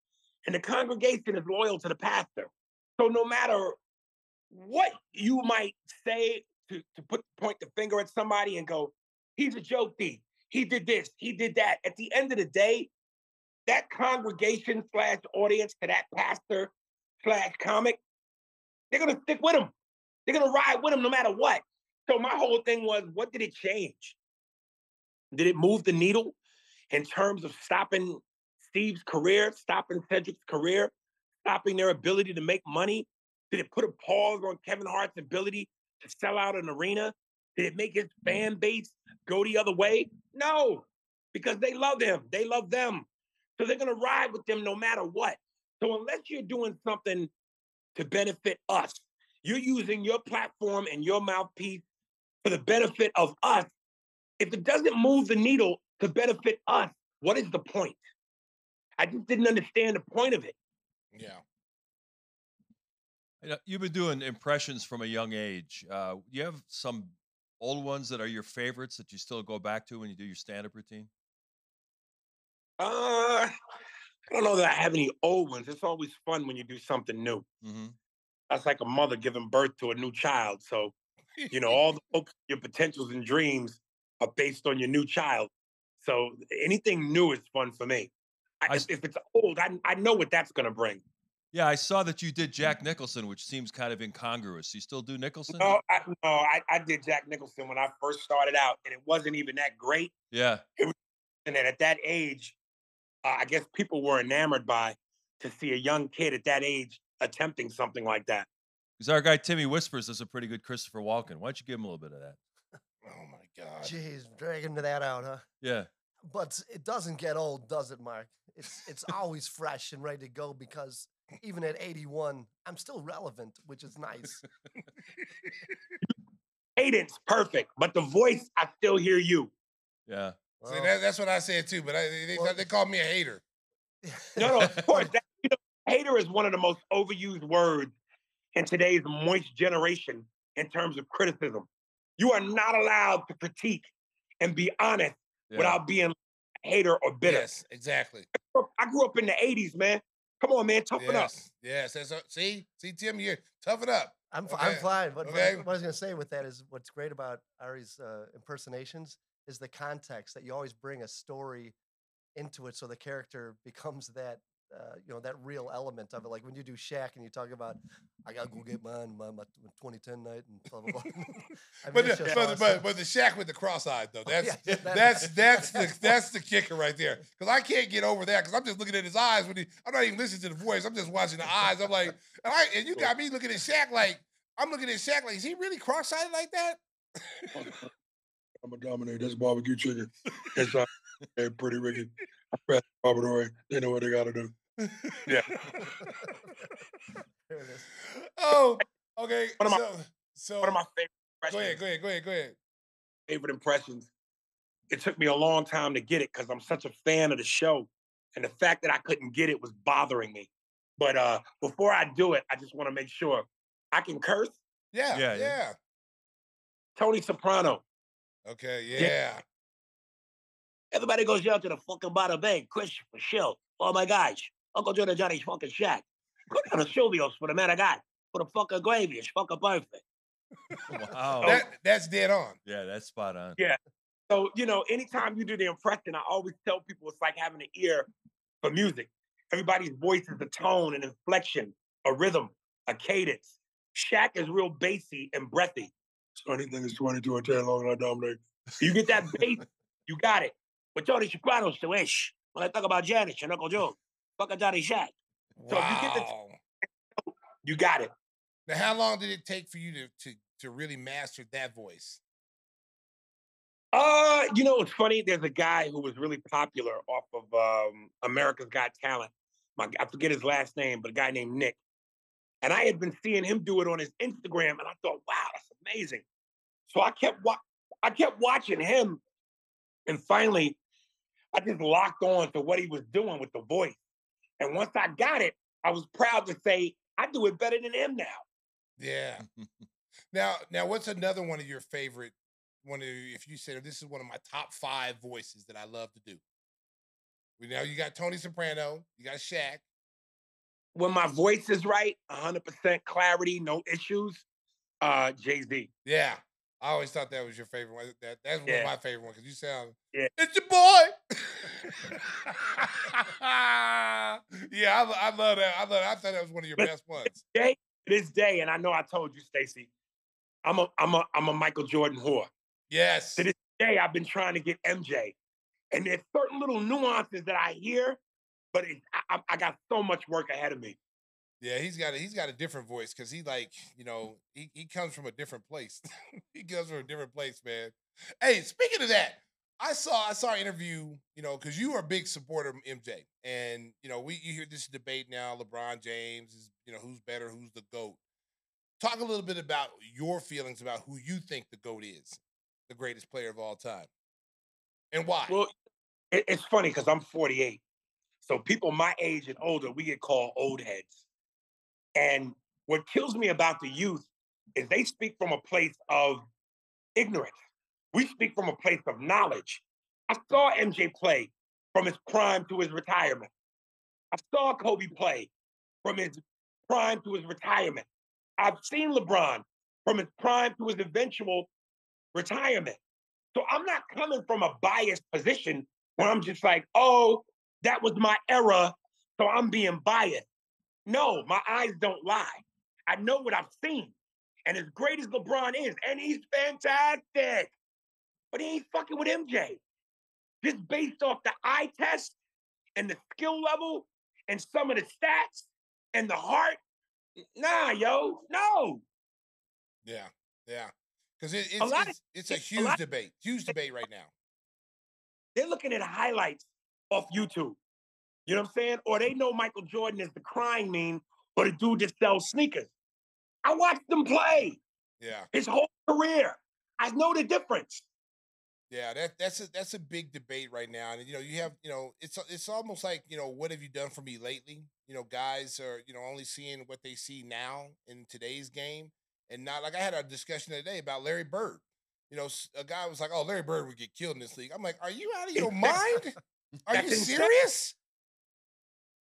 and the congregation is loyal to the pastor. So no matter what you might say to, to put point the finger at somebody and go, he's a joke thief. He did this, he did that. At the end of the day, that congregation slash audience to that pastor slash comic, they're gonna stick with him. They're gonna ride with him no matter what. So my whole thing was, what did it change? Did it move the needle in terms of stopping Steve's career, stopping Cedric's career, stopping their ability to make money? Did it put a pause on Kevin Hart's ability to sell out an arena? Did it make his mm. fan base go the other way? No, because they love him. They love them. So they're going to ride with them no matter what. So unless you're doing something to benefit us, you're using your platform and your mouthpiece for the benefit of us. If it doesn't move the needle to benefit us, what is the point? I just didn't understand the point of it. Yeah. You know, you've been doing impressions from a young age. Uh, you have some old ones that are your favorites that you still go back to when you do your stand-up routine? Uh, I don't know that I have any old ones. It's always fun when you do something new. Mm-hmm. That's like a mother giving birth to a new child. So, you know, all the hopes, your potentials and dreams are based on your new child. So anything new is fun for me. I, I, if it's old, I, I know what that's going to bring. Yeah, I saw that you did Jack Nicholson, which seems kind of incongruous. You still do Nicholson? No, I, no, I, I did Jack Nicholson when I first started out, and it wasn't even that great. Yeah. Was, and then at that age, uh, I guess people were enamored by to see a young kid at that age attempting something like that. Because our guy Timmy Whispers is a pretty good Christopher Walken. Why don't you give him a little bit of that? Oh my God! Jeez, dragging that out, huh? Yeah. But it doesn't get old, does it, Mark? It's it's always fresh and ready to go because even at 81, I'm still relevant, which is nice. Cadence, perfect, but the voice, I still hear you. Yeah. Well, See, that, that's what I said too, but I, they, well, they call me a hater. no, no, of course. That, you know, hater is one of the most overused words in today's moist generation in terms of criticism. You are not allowed to critique and be honest yeah. without being a hater or bitter. Yes, exactly. I grew up in the 80s, man. Come on, man, toughen yes, up. Yes, yes. see, see, Tim, you toughen up. I'm, okay. I'm fine. But okay. what I was going to say with that is what's great about Ari's uh, impersonations is the context that you always bring a story into it, so the character becomes that uh, you know that real element of it. Like when you do Shaq and you talk about, I gotta go get mine, my, my 2010 night and blah blah blah. I mean, but, the, but, awesome. but, but the Shaq with the cross-eyed though, that's yeah, that, that's that's the that's the kicker right there. Because I can't get over that because I'm just looking at his eyes when he. I'm not even listening to the voice. I'm just watching the eyes. I'm like, and, I, and you got me looking at Shaq like I'm looking at Shaq like, is he really cross-eyed like that? I'm a dominator. That's barbecue chicken. It's uh, pretty wicked. Robert They know what they got to do. Yeah. there it is. Oh, okay. One of my, so, so one of my favorite Go ahead, go ahead, go ahead, go ahead. Favorite impressions. It took me a long time to get it because I'm such a fan of the show. And the fact that I couldn't get it was bothering me. But uh, before I do it, I just want to make sure I can curse. Yeah, yeah, yeah. Tony Soprano. Okay, yeah. Everybody goes down to the fucking Bada Bing. Chris for sure. Oh my gosh. Uncle Joe Johnny's fucking shack. Go down to Silvio's for the man I got. For the fucking gravy. It's fucking perfect. wow. That, that's dead on. Yeah, that's spot on. Yeah. So, you know, anytime you do the impression, I always tell people it's like having an ear for music. Everybody's voice is a tone, an inflection, a rhythm, a cadence. Shaq is real bassy and breathy. So anything is 22 or 10 long and I dominate. You get that bass, you got it. But Tony Soprano's the wish. When I talk about Janice and Uncle Joe, fuck a Johnny Shaq. So wow. you get the you got it. Now, how long did it take for you to to to really master that voice? Uh, you know, it's funny. There's a guy who was really popular off of um, America's Got Talent. My, I forget his last name, but a guy named Nick. And I had been seeing him do it on his Instagram, and I thought, wow, that's amazing. So I kept wa- I kept watching him, and finally, I just locked on to what he was doing with the voice. And once I got it, I was proud to say I do it better than him now. Yeah. now, now, what's another one of your favorite? One of if you said this is one of my top five voices that I love to do. We know you got Tony Soprano, you got Shaq. When my voice is right, 100% clarity, no issues. Uh, Jay Z. Yeah, I always thought that was your favorite one. That that's yeah. one of my favorite ones because you sound. Yeah. It's your boy. yeah, I, I, love that. I love. That. I thought that was one of your but best ones. Day, this day, and I know I told you, Stacey, I'm a I'm a I'm a Michael Jordan whore. Yes. To this day, I've been trying to get MJ, and there's certain little nuances that I hear, but it, I, I got so much work ahead of me. Yeah, he's got a, he's got a different voice because he like you mm. know he, he comes from a different place. he comes from a different place, man. Hey, speaking of that, I saw I saw an interview, you know, because you are a big supporter of MJ, and you know we you hear this debate now. LeBron James is you know who's better, who's the goat. Talk a little bit about your feelings about who you think the goat is, the greatest player of all time, and why. Well, it, it's funny because I'm 48, so people my age and older we get called old heads. And what kills me about the youth is they speak from a place of ignorance. We speak from a place of knowledge. I saw MJ play from his prime to his retirement. I saw Kobe play from his prime to his retirement. I've seen LeBron from his prime to his eventual retirement. So I'm not coming from a biased position where I'm just like, oh, that was my era, so I'm being biased. No, my eyes don't lie. I know what I've seen. And as great as LeBron is, and he's fantastic, but he ain't fucking with MJ. Just based off the eye test and the skill level and some of the stats and the heart. Nah, yo, no. Yeah, yeah. Because it, it's, a it's, it's, a huge a debate, huge debate right now. They're looking at highlights off YouTube. You know what I'm saying? Or they know Michael Jordan is the crying meme or the dude that sells sneakers. I watched them play. Yeah. His whole career. I know the difference. Yeah, that that's a that's a big debate right now. And you know, you have, you know, it's it's almost like, you know, what have you done for me lately? You know, guys are, you know, only seeing what they see now in today's game. And not like I had a discussion today about Larry Bird. You know, a guy was like, "Oh, Larry Bird would get killed in this league." I'm like, "Are you out of your mind? Are you serious?"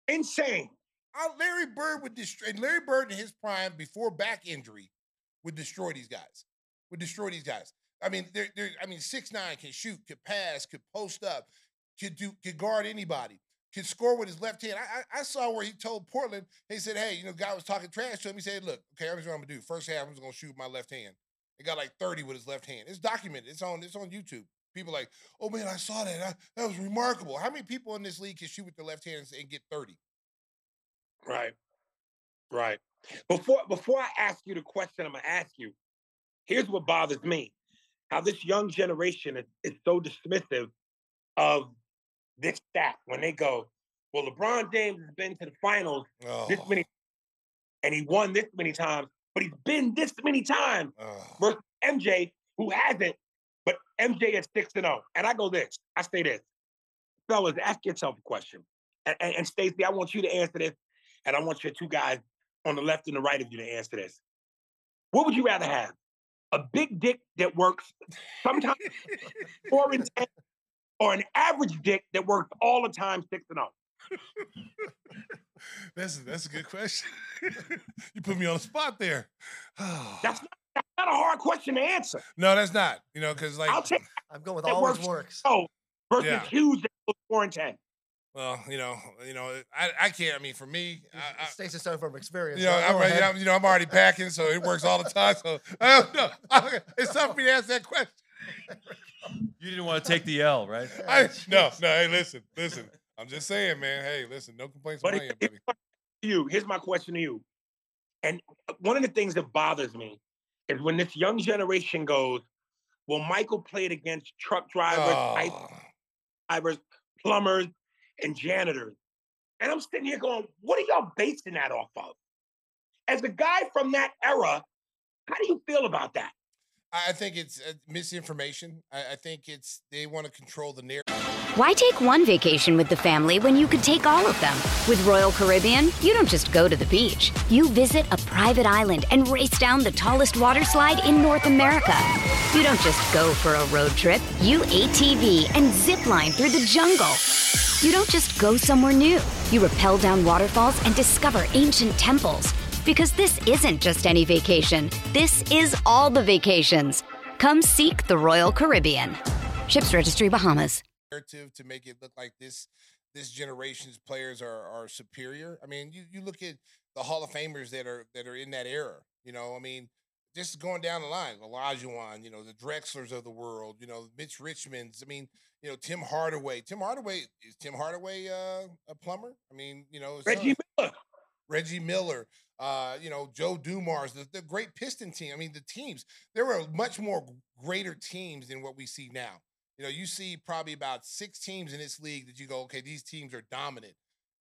Insane. Uh, Larry Bird would destroy Larry Bird in his prime before back injury would destroy these guys. Would destroy these guys. I mean, they're, they're I mean, six nine can shoot, could pass, could post up, could do, could guard anybody, could score with his left hand. I, I, I saw where he told Portland, he said, "Hey, you know, guy was talking trash to him. He said, look, okay, I'm gonna do. First half, I'm just gonna shoot my left hand. He got like 30 with his left hand. It's documented. It's on. It's on YouTube. People like, oh man, I saw that. I, that was remarkable. How many people in this league can shoot with their left hand and get 30? Right. Right. Before before I ask you the question I'm gonna ask you, here's what bothers me. How this young generation is, is so dismissive of this stat when they go, well, LeBron James has been to the finals oh. this many and he won this many times, but he's been this many times oh. versus MJ, who hasn't, but MJ is 6 and 0. And I go this, I say this. Fellas, ask yourself a question. And, and, and Stacey, I want you to answer this and I want your two guys on the left and the right of you to answer this. What would you rather have? A big dick that works sometimes four and ten, or an average dick that works all the time six and zero? Oh? that's that's a good question. you put me on the spot there. that's, not, that's not a hard question to answer. No, that's not. You know, because like I'll take, I'm going with always works. works. Oh, versus yeah. Hughes that goes four and ten. Well, you know, you know, I, I can't. I mean, for me, Stacey's talking from experience. You know, I'm, you know, you know, I'm already packing, so it works all the time. So I don't know. It's tough for me to ask that question. You didn't want to take the L, right? I, no, no. Hey, listen, listen. I'm just saying, man. Hey, listen. No complaints but on my end, buddy. You. Here's my question to you. And uh, one of the things that bothers me is when this young generation goes, "Well, Michael played against truck drivers, oh. ice ah. drivers, plumbers, and janitors. And I'm sitting here going, what are y'all basing that off of? As a guy from that era, how do you feel about that? I think it's uh, misinformation. I, think it's they want to control the narrative. Why take one vacation with the family when you could take all of them? With Royal Caribbean, you don't just go to the beach. You visit a private island and race down the tallest water slide in North America. You don't just go for a road trip. You ATV and zip line through the jungle. You don't just go somewhere new. You rappel down waterfalls and discover ancient temples. Because this isn't just any vacation, this is all the vacations. Come seek the Royal Caribbean. Ships Registry Bahamas. To make it look like this this generation's players are are superior. I mean, you, you look at the Hall of Famers that are that are in that era. You know, I mean, just going down the line, Olajuwon, you know, the Drexlers of the world, you know, Mitch Richmonds. I mean, you know, Tim Hardaway. Tim Hardaway is Tim Hardaway uh, a plumber? I mean, you know, Reggie Miller. Reggie Miller. Uh, you know, Joe Dumars, the, the great Piston team. I mean, the teams, there were much more greater teams than what we see now. You know, you see probably about six teams in this league that you go, okay, these teams are dominant.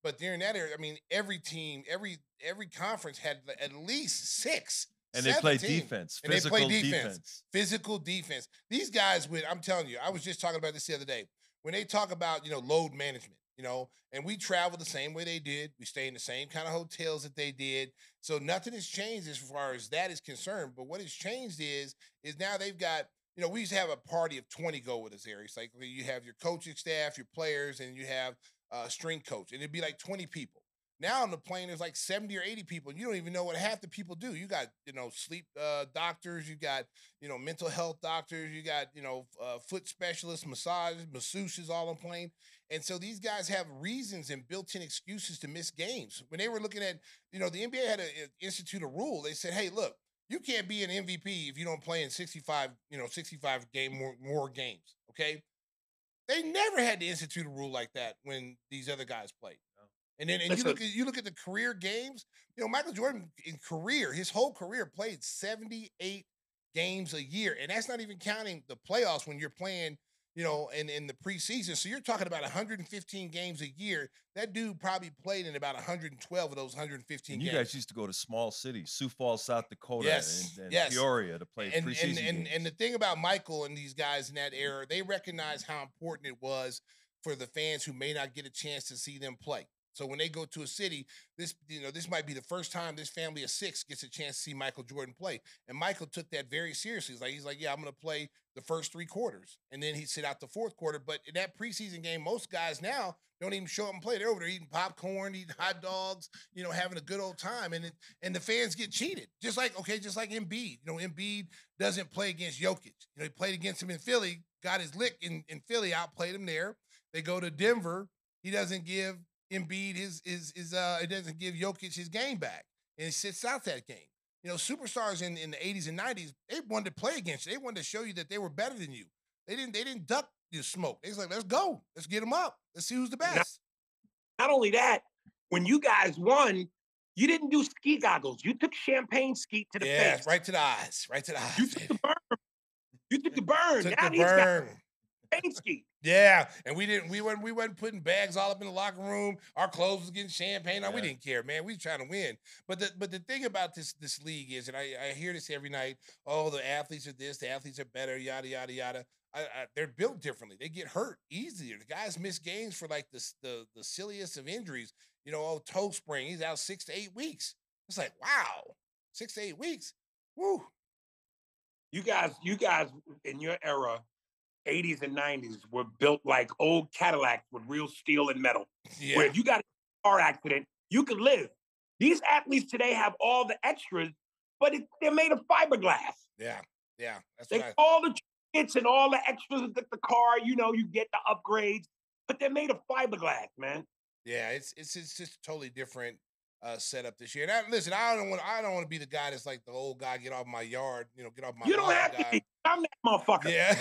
But during that era, I mean, every team, every every conference had at least six and they play defense. And they play defense, defense. Physical defense. These guys with, I'm telling you, I was just talking about this the other day. When they talk about, you know, load management, you know, and we travel the same way they did. We stay in the same kind of hotels that they did. So nothing has changed as far as that is concerned. But what has changed is, is now they've got, you know, we used to have a party of 20 go with us, It's Like you have your coaching staff, your players, and you have a string coach. And it'd be like 20 people. Now on the plane, there's like 70 or 80 people, and you don't even know what half the people do. You got, you know, sleep uh, doctors, you got, you know, mental health doctors, you got, you know, uh, foot specialists, massage, masseuses all on plane. And so these guys have reasons and built-in excuses to miss games. When they were looking at, you know, the NBA had to institute a rule. They said, hey, look, you can't be an MVP if you don't play in 65, you know, 65 game more, more games. Okay. They never had to institute a rule like that when these other guys played. And then and you look at you look at the career games. You know, Michael Jordan in career, his whole career played 78 games a year. And that's not even counting the playoffs when you're playing, you know, in, in the preseason. So you're talking about 115 games a year. That dude probably played in about 112 of those 115 and you games. guys used to go to small cities, Sioux Falls, South Dakota, yes. and, and yes. Peoria to play and, preseason and, and, games. and the thing about Michael and these guys in that era, they recognize how important it was for the fans who may not get a chance to see them play. So when they go to a city, this you know this might be the first time this family of six gets a chance to see Michael Jordan play. And Michael took that very seriously. He's like he's like, yeah, I'm going to play the first three quarters, and then he'd sit out the fourth quarter. But in that preseason game, most guys now don't even show up and play. They're over there eating popcorn, eating hot dogs, you know, having a good old time, and it, and the fans get cheated. Just like okay, just like Embiid. You know, Embiid doesn't play against Jokic. You know, he played against him in Philly, got his lick in, in Philly, outplayed him there. They go to Denver. He doesn't give Embiid is is is uh it doesn't give Jokic his game back and sits out that game. You know, superstars in, in the 80s and 90s, they wanted to play against you. They wanted to show you that they were better than you. They didn't they didn't duck the smoke. They was like, let's go. Let's get them up. Let's see who's the best. Not, not only that, when you guys won, you didn't do ski goggles. You took champagne ski to the yeah, face. right to the eyes. Right to the eyes. You took the burn. You took the burn. took now the burn. Got yeah, and we didn't. We weren't. We weren't putting bags all up in the locker room. Our clothes was getting champagne. Yeah. we didn't care, man. We trying to win. But the but the thing about this this league is, and I, I hear this every night. Oh, the athletes are this. The athletes are better. Yada yada yada. I, I, they're built differently. They get hurt easier. The guys miss games for like the the the silliest of injuries. You know, oh toe sprain. He's out six to eight weeks. It's like wow, six to eight weeks. Woo. You guys, you guys in your era, 80s and 90s, were built like old Cadillacs with real steel and metal. Yeah. Where if you got a car accident, you can live. These athletes today have all the extras, but it, they're made of fiberglass. Yeah, yeah. That's they I... all the kits and all the extras that the car, you know, you get the upgrades, but they're made of fiberglass, man. Yeah, it's it's it's just totally different uh, setup this year. And I, listen, I don't want I don't want to be the guy that's like the old guy, get off my yard, you know, get off my. You don't have guy. to be. I'm that motherfucker. Yeah.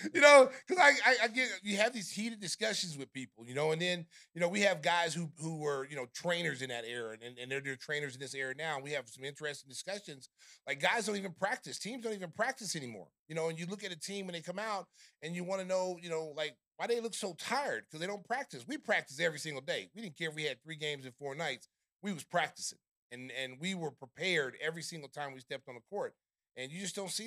you know, because I, I, I get you have these heated discussions with people, you know, and then you know we have guys who who were you know trainers in that era, and and they're, they're trainers in this era now. And we have some interesting discussions. Like guys don't even practice. Teams don't even practice anymore. You know, and you look at a team when they come out, and you want to know, you know, like why they look so tired? Because they don't practice. We practice every single day. We didn't care if we had three games in four nights. We was practicing. And and we were prepared every single time we stepped on the court. And you just don't see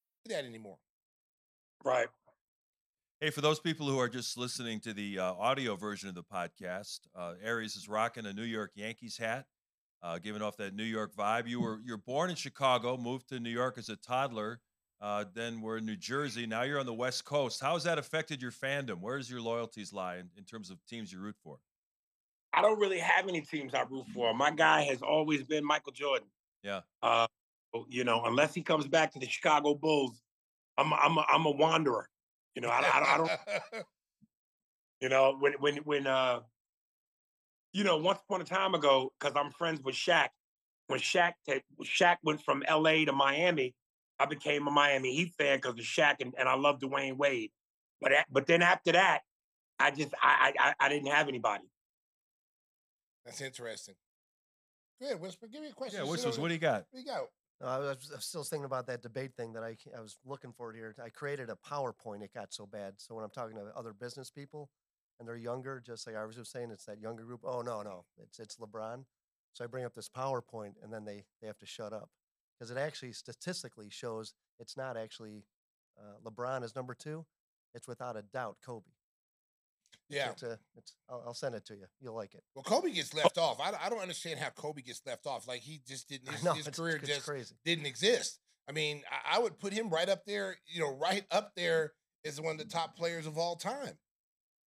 that anymore. Right. Hey, for those people who are just listening to the uh, audio version of the podcast, uh, Aries is rocking a New York Yankees hat, uh, giving off that New York vibe. You were you're born in Chicago, moved to New York as a toddler, uh, then we're in New Jersey. Now you're on the West Coast. How has that affected your fandom? Where does your loyalties lie in, in terms of teams you root for? I don't really have any teams I root for. My guy has always been Michael Jordan. Yeah. Uh, you know, unless he comes back to the Chicago Bulls, I'm a, I'm a, I'm a wanderer. You know, I, I, I don't. you know, when when when uh, you know, once upon a time ago, because I'm friends with Shaq. When Shaq t- Shaq went from L.A. to Miami, I became a Miami Heat fan because of Shaq, and, and I love Dwyane Wade. But but then after that, I just I I, I didn't have anybody. That's interesting. Good, Whisper. Give me a question. Yeah, Whispers. What do you got? What do you got? I was, I was still thinking about that debate thing that I, I was looking for here. I created a PowerPoint. It got so bad. So when I'm talking to other business people and they're younger, just like I was just saying, it's that younger group. Oh no, no, it's it's LeBron. So I bring up this PowerPoint and then they they have to shut up because it actually statistically shows it's not actually uh, LeBron is number two. It's without a doubt Kobe. Yeah, it's, a, it's I'll, I'll, send it to you. You'll like it. Well, Kobe gets oh left off. I, I don't understand how Kobe gets left off. Like he just didn't. His, know, his it's, career it's just crazy. didn't exist. I mean, I, I, would put him right up there. You know, right up there is one of the top players of all time.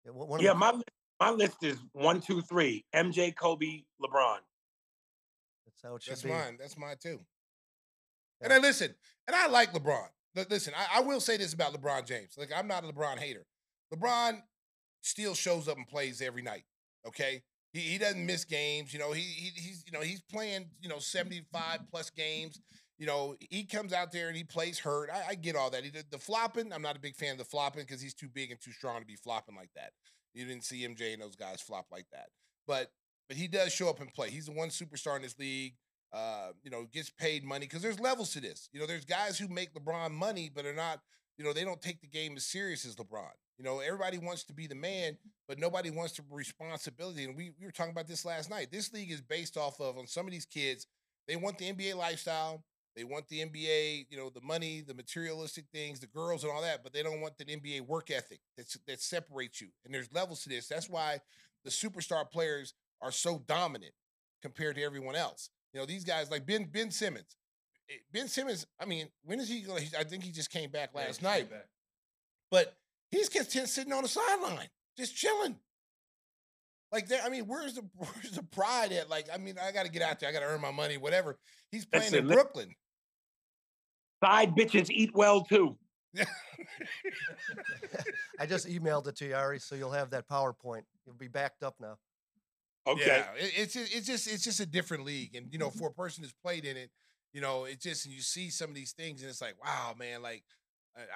Yeah, yeah my my list is one, two, three: MJ, Kobe, LeBron. That's how it should That's be. mine. That's mine too. Yeah. And I listen, and I like LeBron. Listen, I, I will say this about LeBron James. Like, I'm not a LeBron hater. LeBron still shows up and plays every night. Okay. He, he doesn't miss games. You know, he, he he's you know, he's playing, you know, 75 plus games. You know, he comes out there and he plays hurt. I, I get all that. He did the flopping. I'm not a big fan of the flopping because he's too big and too strong to be flopping like that. You didn't see MJ and those guys flop like that. But but he does show up and play. He's the one superstar in this league. Uh, you know, gets paid money because there's levels to this. You know, there's guys who make LeBron money, but are not, you know, they don't take the game as serious as LeBron. You know, everybody wants to be the man, but nobody wants the responsibility. And we, we were talking about this last night. This league is based off of on some of these kids, they want the NBA lifestyle. They want the NBA, you know, the money, the materialistic things, the girls and all that, but they don't want the NBA work ethic that's, that separates you. And there's levels to this. That's why the superstar players are so dominant compared to everyone else. You know, these guys like Ben Ben Simmons. Eh, ben Simmons, I mean, when is he going to? I think he just came back last yeah, night. Back. But He's just sitting on the sideline, just chilling. Like, I mean, where's the where's the pride at? Like, I mean, I got to get out there. I got to earn my money, whatever. He's playing Listen, in Brooklyn. Side bitches eat well too. I just emailed it to you, Ari, so you'll have that PowerPoint. You'll be backed up now. Okay. Yeah, it's it's just it's just a different league, and you know, for a person who's played in it, you know, it just and you see some of these things, and it's like, wow, man, like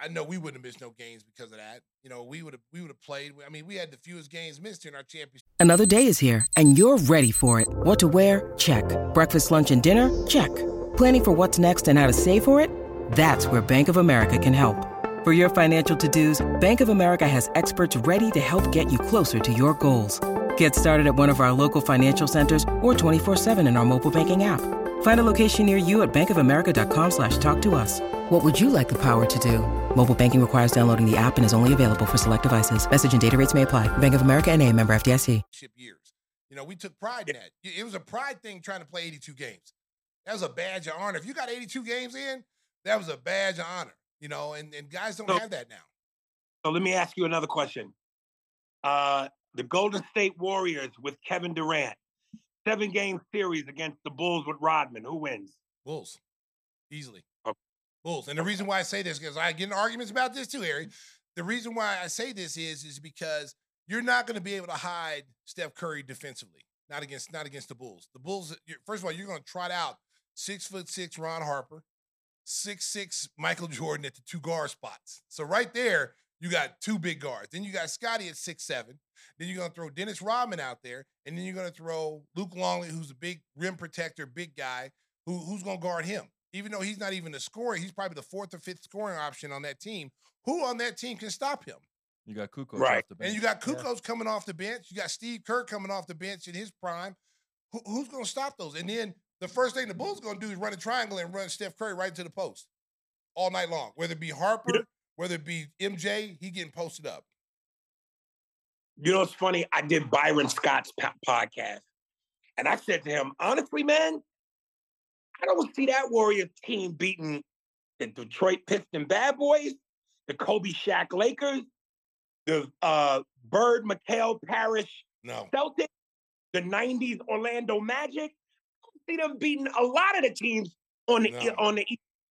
I know we wouldn't have missed no games because of that. You know, we would have we would have played. I mean, we had the fewest games missed in our championship. Another day is here, and you're ready for it. What to wear? Check. Breakfast, lunch, and dinner? Check. Planning for what's next and how to save for it? That's where Bank of America can help. For your financial to-dos, Bank of America has experts ready to help get you closer to your goals. Get started at one of our local financial centers or 24-7 in our mobile banking app. Find a location near you at bankofamerica.com slash talk to us. What would you like the power to do? Mobile banking requires downloading the app and is only available for select devices. Message and data rates may apply. Bank of America and a member FDIC. Years. You know, we took pride in that. It was a pride thing trying to play 82 games. That was a badge of honor. If you got 82 games in, that was a badge of honor. You know, and, and guys don't so, have that now. So let me ask you another question. Uh, the Golden State Warriors with Kevin Durant, seven game series against the Bulls with Rodman. Who wins? Bulls, easily. Okay. Bulls. And the reason why I say this because I get in arguments about this too, Harry. Mm-hmm. The reason why I say this is is because you're not going to be able to hide Steph Curry defensively. Not against not against the Bulls. The Bulls. First of all, you're going to trot out six foot six Ron Harper, six six Michael Jordan at the two guard spots. So right there, you got two big guards. Then you got Scottie at six seven. Then you're gonna throw Dennis Rodman out there, and then you're gonna throw Luke Longley, who's a big rim protector, big guy, who, who's gonna guard him. Even though he's not even a scorer, he's probably the fourth or fifth scoring option on that team. Who on that team can stop him? You got Kukoc right. Off the bench. And you got Kukoc yeah. coming off the bench. You got Steve Kerr coming off the bench in his prime. Who, who's going to stop those? And then the first thing the Bulls going to do is run a triangle and run Steph Curry right into the post all night long. Whether it be Harper, whether it be MJ, he getting posted up. You know, it's funny. I did Byron Scott's podcast, and I said to him, honestly, man, I don't see that Warriors team beating the Detroit Piston Bad Boys, the Kobe Shaq Lakers, the uh, Bird McHale Parish no. Celtics, the 90s Orlando Magic see them beating a lot of the teams on the no. on the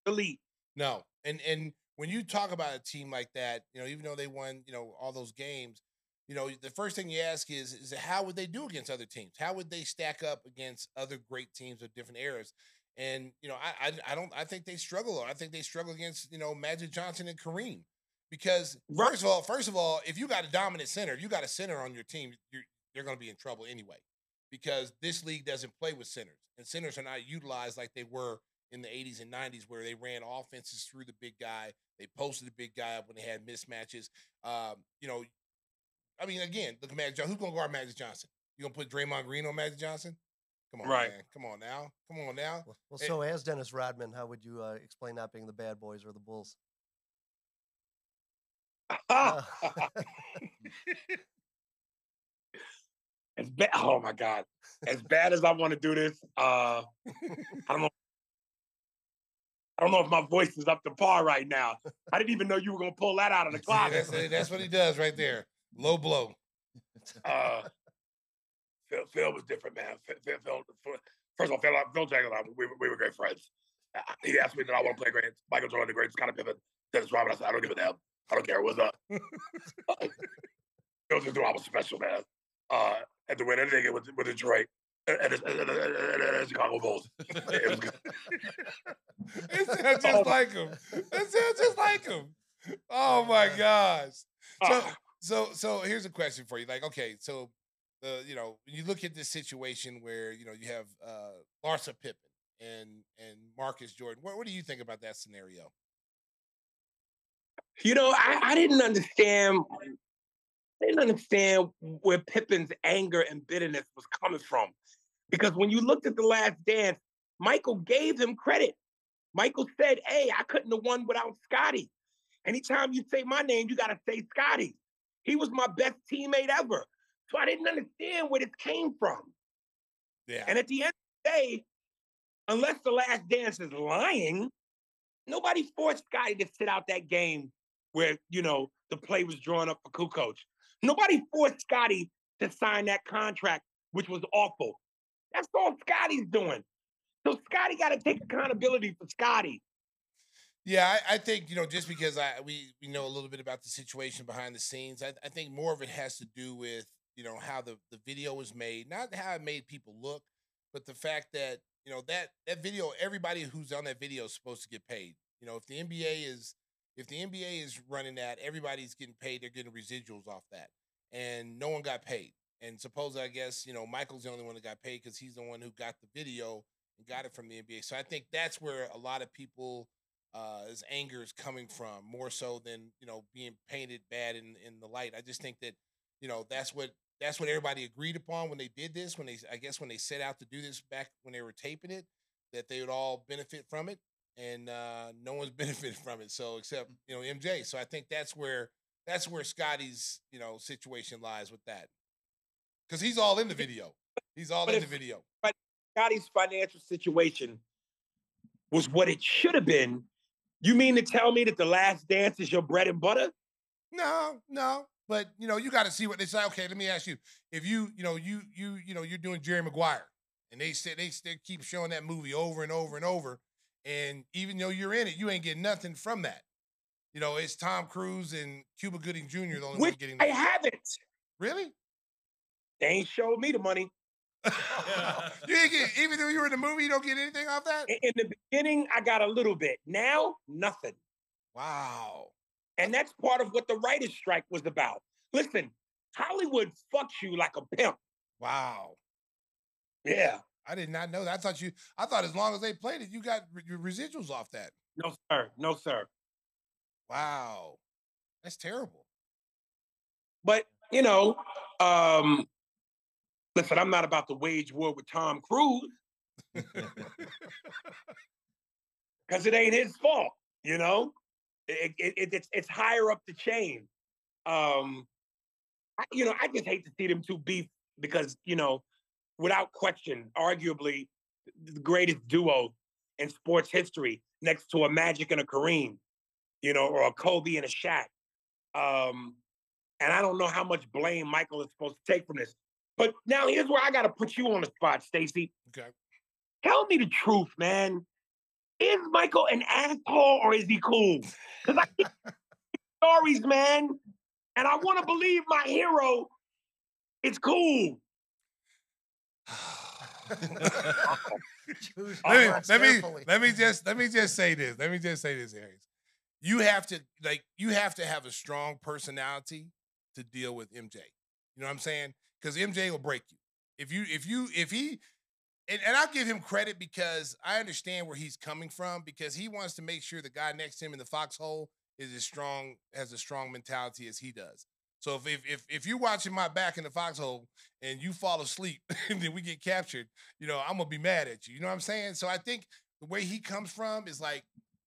elite. No, and and when you talk about a team like that, you know, even though they won, you know, all those games, you know, the first thing you ask is, is how would they do against other teams? How would they stack up against other great teams of different eras? And you know, I, I, I don't, I think they struggle. I think they struggle against you know Magic Johnson and Kareem because first of all, first of all, if you got a dominant center, if you got a center on your team, you're you're going to be in trouble anyway because this league doesn't play with centers, and centers are not utilized like they were in the 80s and 90s, where they ran offenses through the big guy. They posted the big guy up when they had mismatches. Um, you know, I mean, again, look at Magic Johnson. Who's going to guard Magic Johnson? You going to put Draymond Green on Magic Johnson? Come on, right. man. Come on now. Come on now. Well, well so as Dennis Rodman, how would you uh, explain not being the bad boys or the Bulls? uh, as bad. Oh my god, as bad as I want to do this, uh, I don't know. I don't know if my voice is up to par right now. I didn't even know you were gonna pull that out of the closet. that's, that's, what he does right there. Low blow. Uh, Phil, Phil was different, man. Phil, Phil, Phil first of all, Phil, Phil Jackson, we, we were great friends. Uh, he asked me that I want to play great. Michael Jordan, the greatest kind of pivot. Dennis Rodman, I said, I don't give a damn. I don't care what's up. Phil just knew I was special, man. Uh, and to win anything with, with Detroit and, and Chicago Bulls. it, it sounds just oh. like him. It sounds just like him. Oh my gosh. So, so, so here's a question for you. Like, okay, so, uh, you know, you look at this situation where you know you have uh, Larsa Pippen and and Marcus Jordan. What, what do you think about that scenario? You know, I, I didn't understand they didn't understand where Pippen's anger and bitterness was coming from. Because when you looked at the last dance, Michael gave him credit. Michael said, Hey, I couldn't have won without Scottie. Anytime you say my name, you got to say Scottie. He was my best teammate ever. So I didn't understand where this came from. Yeah. And at the end of the day, unless the last dance is lying, nobody forced Scottie to sit out that game where, you know, the play was drawn up for Kukoc. Nobody forced Scottie to sign that contract, which was awful. That's all Scottie's doing. So Scottie got to take accountability for Scottie. Yeah, I, I, think you know just because I we we know a little bit about the situation behind the scenes. I, I think more of it has to do with you know how the the video was made, not how it made people look, but the fact that you know that that video, everybody who's on that video is supposed to get paid. You know, if the NBA is if the NBA is running that, everybody's getting paid. They're getting residuals off that, and no one got paid. And suppose I guess you know Michael's the only one that got paid because he's the one who got the video and got it from the NBA. So I think that's where a lot of people uh, his anger is coming from more so than you know being painted bad in in the light. I just think that you know that's what that's what everybody agreed upon when they did this. When they I guess when they set out to do this back when they were taping it, that they would all benefit from it, and uh, no one's benefited from it. So except you know MJ. So I think that's where that's where Scottie's you know situation lies with that because he's all in the video. He's all but in the video. But Scottie's financial situation was what it should have been you mean to tell me that the last dance is your bread and butter? No, no. But you know, you got to see what they say. Okay, let me ask you: If you, you know, you, you, you know, you're doing Jerry Maguire, and they said they, they keep showing that movie over and over and over, and even though you're in it, you ain't getting nothing from that. You know, it's Tom Cruise and Cuba Gooding Jr. the only Which one getting. That. I haven't. Really? They ain't showed me the money. you ain't get, even though you were in the movie, you don't get anything off that. In the beginning, I got a little bit. Now, nothing. Wow. And that's part of what the writers' strike was about. Listen, Hollywood fucks you like a pimp. Wow. Yeah. I did not know that. I thought you. I thought as long as they played it, you got your residuals off that. No, sir. No, sir. Wow. That's terrible. But you know, um, Listen, I'm not about to wage war with Tom Cruise because it ain't his fault. You know, it, it, it, it's it's higher up the chain. Um, I, you know, I just hate to see them two beef because you know, without question, arguably the greatest duo in sports history, next to a Magic and a Kareem, you know, or a Kobe and a Shaq. Um, and I don't know how much blame Michael is supposed to take from this. But now here's where I got to put you on the spot, Stacey. Okay. Tell me the truth, man. Is Michael an asshole or is he cool? Because I get stories, man, and I want to believe my hero is cool. let, me, let me let me just let me just say this. Let me just say this, Aries. You have to like you have to have a strong personality to deal with MJ. You know what I'm saying? Because MJ will break you. If you if you if he and, and I'll give him credit because I understand where he's coming from because he wants to make sure the guy next to him in the foxhole is as strong has a strong mentality as he does. So if if if, if you're watching my back in the foxhole and you fall asleep and then we get captured, you know, I'm gonna be mad at you. You know what I'm saying? So I think the way he comes from is like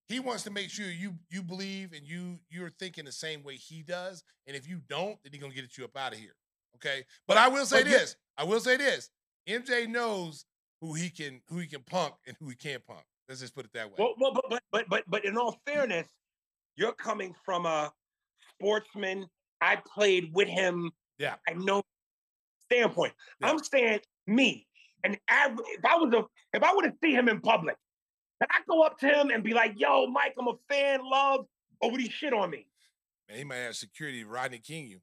he wants to make sure you you believe and you you're thinking the same way he does. And if you don't, then he's gonna get you up out of here. Okay, but I will say this. I will say this. MJ knows who he can who he can punk and who he can't punk. Let's just put it that way. Well, well but but but but in all fairness, you're coming from a sportsman. I played with him. Yeah, I know standpoint. Yeah. I'm saying me, and if I was a if I were to see him in public, can I go up to him and be like, "Yo, Mike, I'm a fan, love," or would he shit on me? Man, he might have security Rodney King you.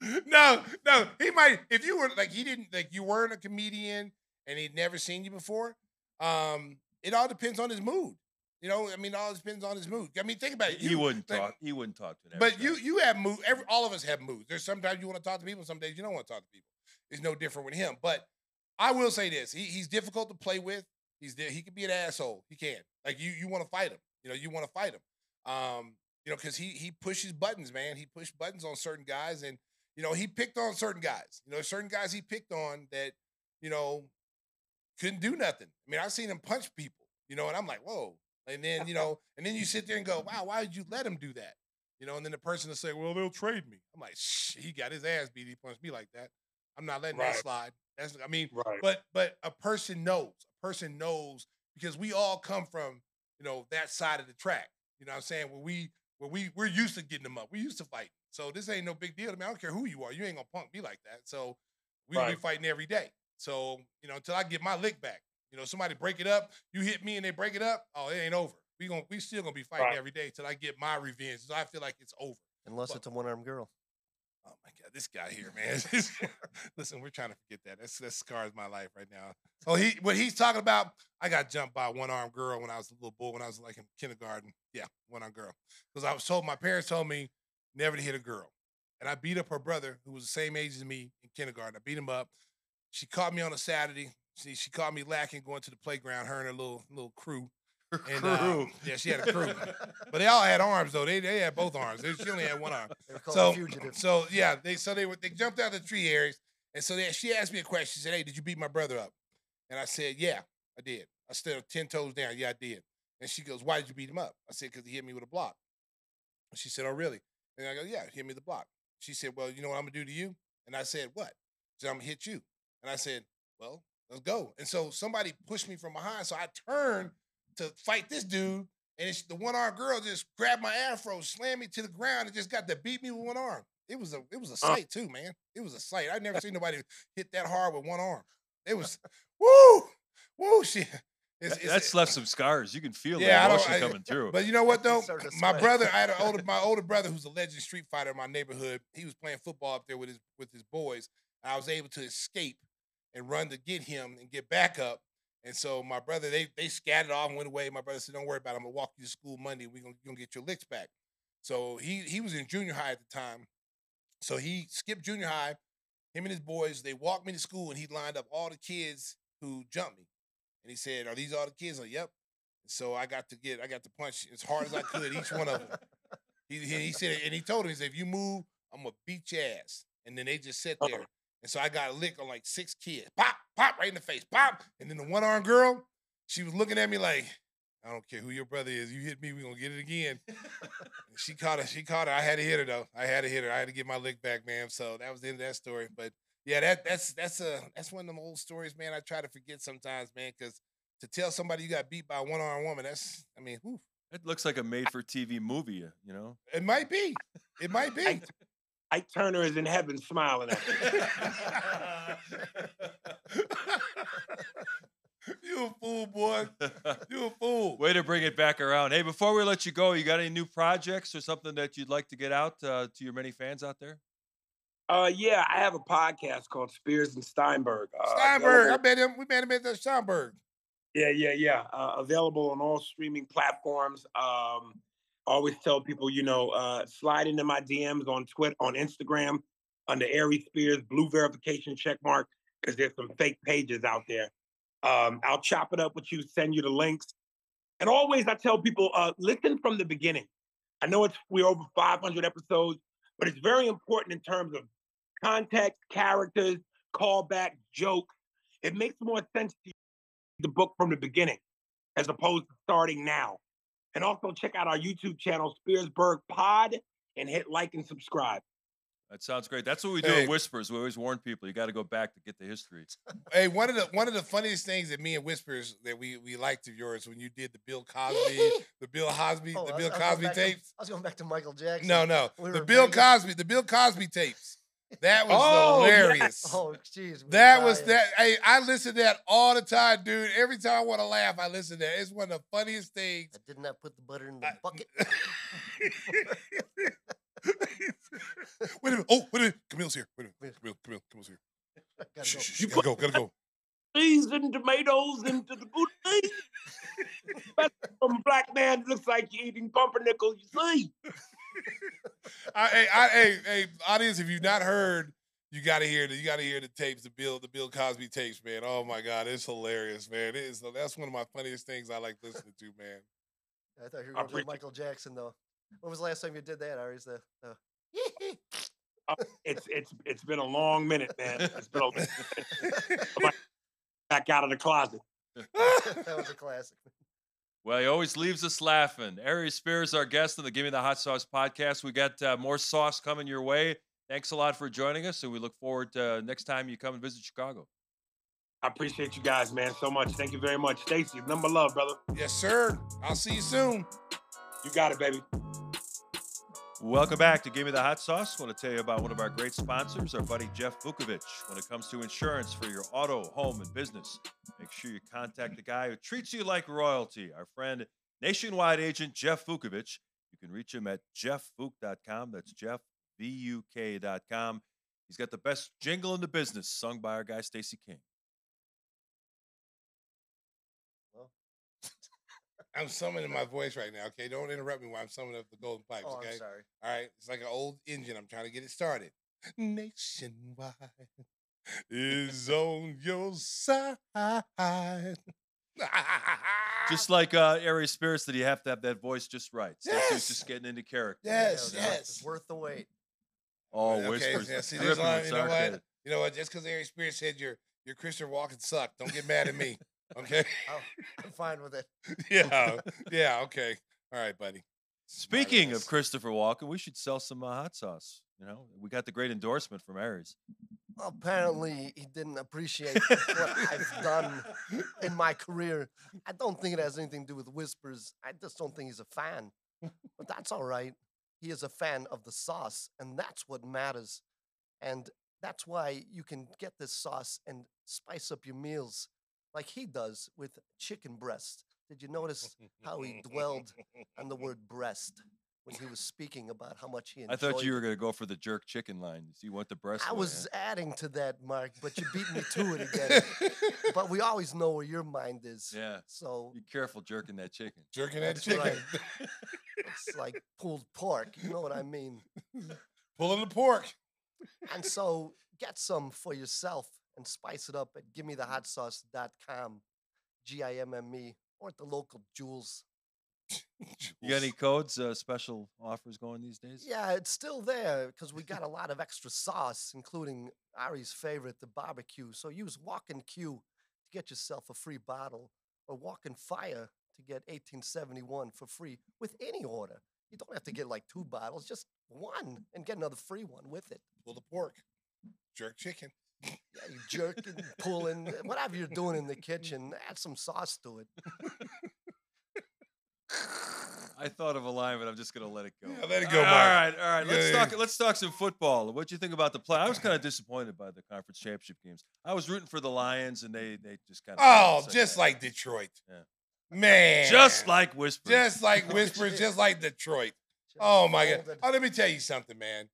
no, no, he might. If you were like he didn't like you weren't a comedian and he'd never seen you before. Um, it all depends on his mood. You know, I mean, all depends on his mood. I mean, think about it. You, he wouldn't like, talk. He wouldn't talk to them. But you, you have mood. Every, all of us have moods. There's sometimes you want to talk to people. Some days you don't want to talk to people. It's no different with him. But I will say this: he, he's difficult to play with. He's he can be an asshole. He can. Like you, you want to fight him. You know, you want to fight him. Um, you know, because he he pushes buttons, man. He pushed buttons on certain guys, and you know, he picked on certain guys. You know, certain guys he picked on that, you know, couldn't do nothing. I mean, I've seen him punch people, you know, and I'm like, whoa. And then, you know, and then you sit there and go, wow, why did you let him do that? You know, and then the person will say, well, they'll trade me. I'm like, shh, he got his ass beat. He punched me like that. I'm not letting right. that slide. That's, I mean, right. but but a person knows. A person knows because we all come from, you know, that side of the track. You know what I'm saying? Where we where we we're used to getting them up. We used to fight. So this ain't no big deal to me. I don't care who you are. You ain't gonna punk me like that. So we right. be fighting every day. So you know until I get my lick back. You know somebody break it up. You hit me and they break it up. Oh, it ain't over. We gonna we still gonna be fighting right. every day till I get my revenge. So I feel like it's over. Unless but, it's a one armed girl. Oh my god, this guy here, man. Listen, we're trying to forget that. That's that scars my life right now. So he what he's talking about, I got jumped by a one armed girl when I was a little boy, when I was like in kindergarten. Yeah, one armed girl. Because I was told my parents told me never to hit a girl. And I beat up her brother, who was the same age as me in kindergarten. I beat him up. she caught me on a Saturday. She she caught me lacking going to the playground. Her and her little little crew. Her And, crew. uh, yeah, she had a crew, but they all had arms though. They they had both arms. They, she only had one arm. They were called So fugitives. so yeah, they so they were they jumped out of the tree areas, and so they, she asked me a question. She said, "Hey, did you beat my brother up?" And I said, "Yeah, I did. I stood ten toes down. Yeah, I did." And she goes, "Why did you beat him up?" I said, "Because he hit me with a block." And she said, "Oh, really?" And I go, "Yeah, hit me with the block." She said, "Well, you know what I'm gonna do to you?" And I said, "What?" She said, "I'm gonna hit you." And I said, "Well, let's go." And so somebody pushed me from behind, so I turned to fight this dude, and it's, the one armed girl just grabbed my afro, slammed me to the ground, and just got to beat me with one arm. It was a it was a uh. sight too, man. It was a sight. I'd never seen nobody hit that hard with one arm. It uh. was woo woo shit. It's, it's- That's left some scars. You can feel Yeah, I don't- emotion I- coming through. But you know what though? My brother, I had an older my older brother who's a legend street fighter in my neighborhood. He was playing football up there with his with his boys. I was able to escape and run to get him and get back up. And so my brother, they they scattered off and went away. My brother said, "Don't worry about it. I'm gonna walk you to school Monday. We're gonna, gonna get your licks back." So he he was in junior high at the time. So he skipped junior high. Him and his boys, they walked me to school, and he lined up all the kids who jumped me. And he said, "Are these all the kids?" I'm like, "Yep." So I got to get, I got to punch as hard as I could each one of them. He, he, he said, and he told him, he said, "If you move, I'm gonna beat your ass." And then they just sat uh-huh. there. And so I got a lick on like six kids. Pop, pop, right in the face, pop. And then the one armed girl, she was looking at me like, "I don't care who your brother is. You hit me, we're gonna get it again." She caught her. She caught her. I had to hit her though. I had to hit her. I had to get my lick back, man. So that was the end of that story. But yeah, that that's that's a that's one of them old stories, man. I try to forget sometimes, man, because to tell somebody you got beat by a one armed woman, that's I mean, whew, it looks like a made-for-TV movie. uh, You know. it might be. It might be. Ike, Ike Turner is in heaven smiling at me. you a fool, boy. You a fool. Way to bring it back around. Hey, before we let you go, you got any new projects or something that you'd like to get out uh, to your many fans out there? Uh, yeah, I have a podcast called Spears and Steinberg. Uh, Steinberg. I available- met him. We met him at the Steinberg. Yeah, yeah, yeah. Uh, available on all streaming platforms. Um, always tell people, you know, uh, slide into my DMs on Twitter, on Instagram, under Ari Spears blue verification check mark, because there's some fake pages out there. Um, I'll chop it up with you, send you the links, and always I tell people, uh, listen from the beginning. I know it's we're over 500 episodes, but it's very important in terms of context, characters, callback, jokes. It makes more sense to the book from the beginning as opposed to starting now. And also check out our YouTube channel, Spearsburg Pod, and hit like and subscribe. That sounds great. That's what we do Hey. in Whispers. We always warn people you got to go back to get the history. Hey, one of the one of the funniest things that me and Whispers that we we liked of yours when you did the Bill Cosby, the Bill Cosby, Oh, the Bill I was going Cosby back to- tapes. I was going back to Michael Jackson. No, no, We the Bill banging- Cosby, the Bill Cosby tapes. That was Oh, yes. hilarious. Oh, jeez. That were was that. Hey, I listen to that all the time, dude. Every time I want to laugh, I listen to that. It's one of the funniest things. I did not put the butter in the I- bucket. wait a minute. Oh, wait a minute. Camille's here. Wait a minute. Camille, Camille, Camille's here. I gotta Shh, go. shh, shh. Gotta go. Gotta go. Peas and tomatoes into the boutique. That's From a black man, looks like you're eating pumpernickel, you see. I, hey, I, hey, hey, audience, if you've not heard, you got to hear the, you got to hear the tapes, the Bill, the Bill Cosby tapes, man. Oh my God, it's hilarious, man. It is. That's one of my funniest things I like listening to, man. I thought you were going to do Michael Jackson, though. When was the last time you did that, Ari? Is the, uh, Uh, it's it's it's been a long minute, man. It's been a, back out of the closet. that was a classic. Well, he always leaves us laughing. Ari Spears, our guest on the Give Me the Hot Sauce podcast. We got uh, more sauce coming your way. Thanks a lot for joining us, and we look forward to uh, next time you come and visit Chicago. I appreciate you guys, man, so much. Thank you very much. Stacey, number love, brother. yes, sir. I'll see you soon. You got it, baby. Welcome back to Give Me the Hot Sauce. I want to tell you about one of our great sponsors, our buddy Jeff Vukovic. When it comes to insurance for your auto, home, and business, make sure you contact the guy who treats you like royalty, our friend, nationwide agent Jeff Vukovic. You can reach him at jeffvuk.com. That's Jeff. He's got the best jingle in the business, sung by our guy Stacey King. I'm summoning my voice right now. Okay, don't interrupt me while I'm summoning up the golden pipes. Oh, okay, I'm sorry. all right. It's like an old engine. I'm trying to get it started. Nationwide, is on your side. just like uh, Aries Spears, that you have to have that voice just right. So yes. he's just getting into character. Yes, you know, yes. It's worth the wait. Oh, okay, whispers. Yeah, see, you know what? You know what? Just because Aries Spears said your your Christopher Walken sucked, don't get mad at me. Okay. oh, I'm fine with it. yeah. Yeah. Okay. All right, buddy. Speaking of Christopher Walken, we should sell some uh, hot sauce. You know, we got the great endorsement from Aries. Apparently, he didn't appreciate what I've done in my career. I don't think it has anything to do with whispers. I just don't think he's a fan. But that's all right. He is a fan of the sauce, and that's what matters. And that's why you can get this sauce and spice up your meals like he does with chicken breast. Did you notice how he dwelled on the word breast? when he was speaking about how much he enjoyed. I thought you were going to go for the jerk chicken line. So you want the breast? I one, was yeah? adding to that, Mark, but you beat me to it again. but we always know where your mind is. Yeah. So be careful jerking that chicken. Jerking that chicken. Right. it's like pulled pork. You know what I mean? Pulling the pork. And so get some for yourself and spice it up at gimmethehotsauce.com, G I M M E, or at the local Jewels. you got any codes, uh, special offers going these days? Yeah, it's still there because we got a lot of extra sauce, including Ari's favorite, the barbecue. So use Walk in Q to get yourself a free bottle, or Walk in Fire to get 1871 for free with any order. You don't have to get like two bottles, just one, and get another free one with it. Pull the pork, jerk chicken. Yeah, you jerking, pulling, uh, whatever you're doing in the kitchen, add some sauce to it. I thought of a line, but I'm just gonna let it go. Yeah, let it go. All right, all right. Let's yeah, talk. Yeah. Let's talk some football. What do you think about the play? I was kind of disappointed by the conference championship games. I was rooting for the Lions, and they they just kind of. Oh, just that. like Detroit. Yeah. Man. Just like Whispers. Just like Whispers. just like Detroit. Oh my God. Oh, let me tell you something, man.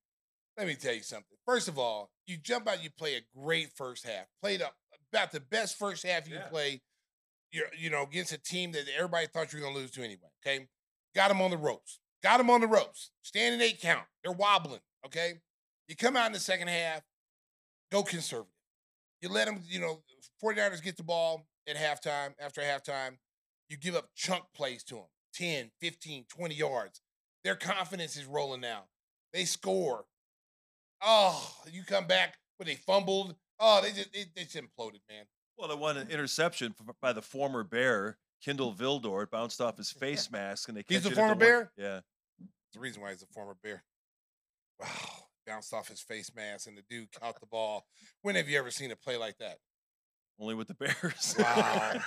Let me tell you something. First of all, you jump out, you play a great first half. Played up about the best first half you yeah. play you're, you know, against a team that everybody thought you were going to lose to anyway. Okay. Got them on the ropes. Got them on the ropes. Standing eight count. They're wobbling. Okay. You come out in the second half, go conservative. You let them, you know, 49ers get the ball at halftime, after halftime. You give up chunk plays to them 10, 15, 20 yards. Their confidence is rolling now. They score. Oh, you come back, but they fumbled. Oh, they just, they, they just imploded, man. Well, they won an interception by the former Bear, Kindle Vildor, it bounced off his face mask, and they he's a former Bear. One. Yeah, the reason why he's a former Bear. Wow, bounced off his face mask, and the dude caught the ball. When have you ever seen a play like that? Only with the Bears. Wow.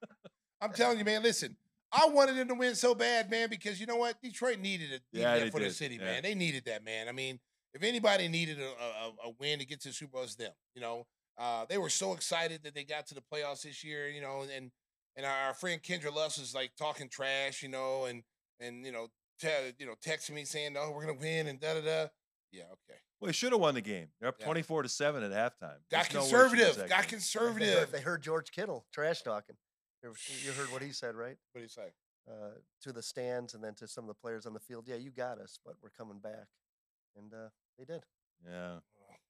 I'm telling you, man. Listen, I wanted them to win so bad, man, because you know what? Detroit needed it yeah, for did. the city, yeah. man. They needed that, man. I mean, if anybody needed a, a, a win to get to the Super Bowl, it's them. You know, uh, they were so excited that they got to the playoffs this year, you know, and and our friend Kendra Luss was like talking trash, you know, and and you know, te- you know, texting me saying, "Oh, we're gonna win," and da da da. Yeah, okay. Well, they should have won the game. They're up yeah. twenty-four to seven at halftime. Got There's conservative. No got conservative. They heard, they heard, George Kittle trash talking. You heard what he said, right? What did he say? Uh, to the stands and then to some of the players on the field. Yeah, you got us, but we're coming back, and uh, they did. Yeah.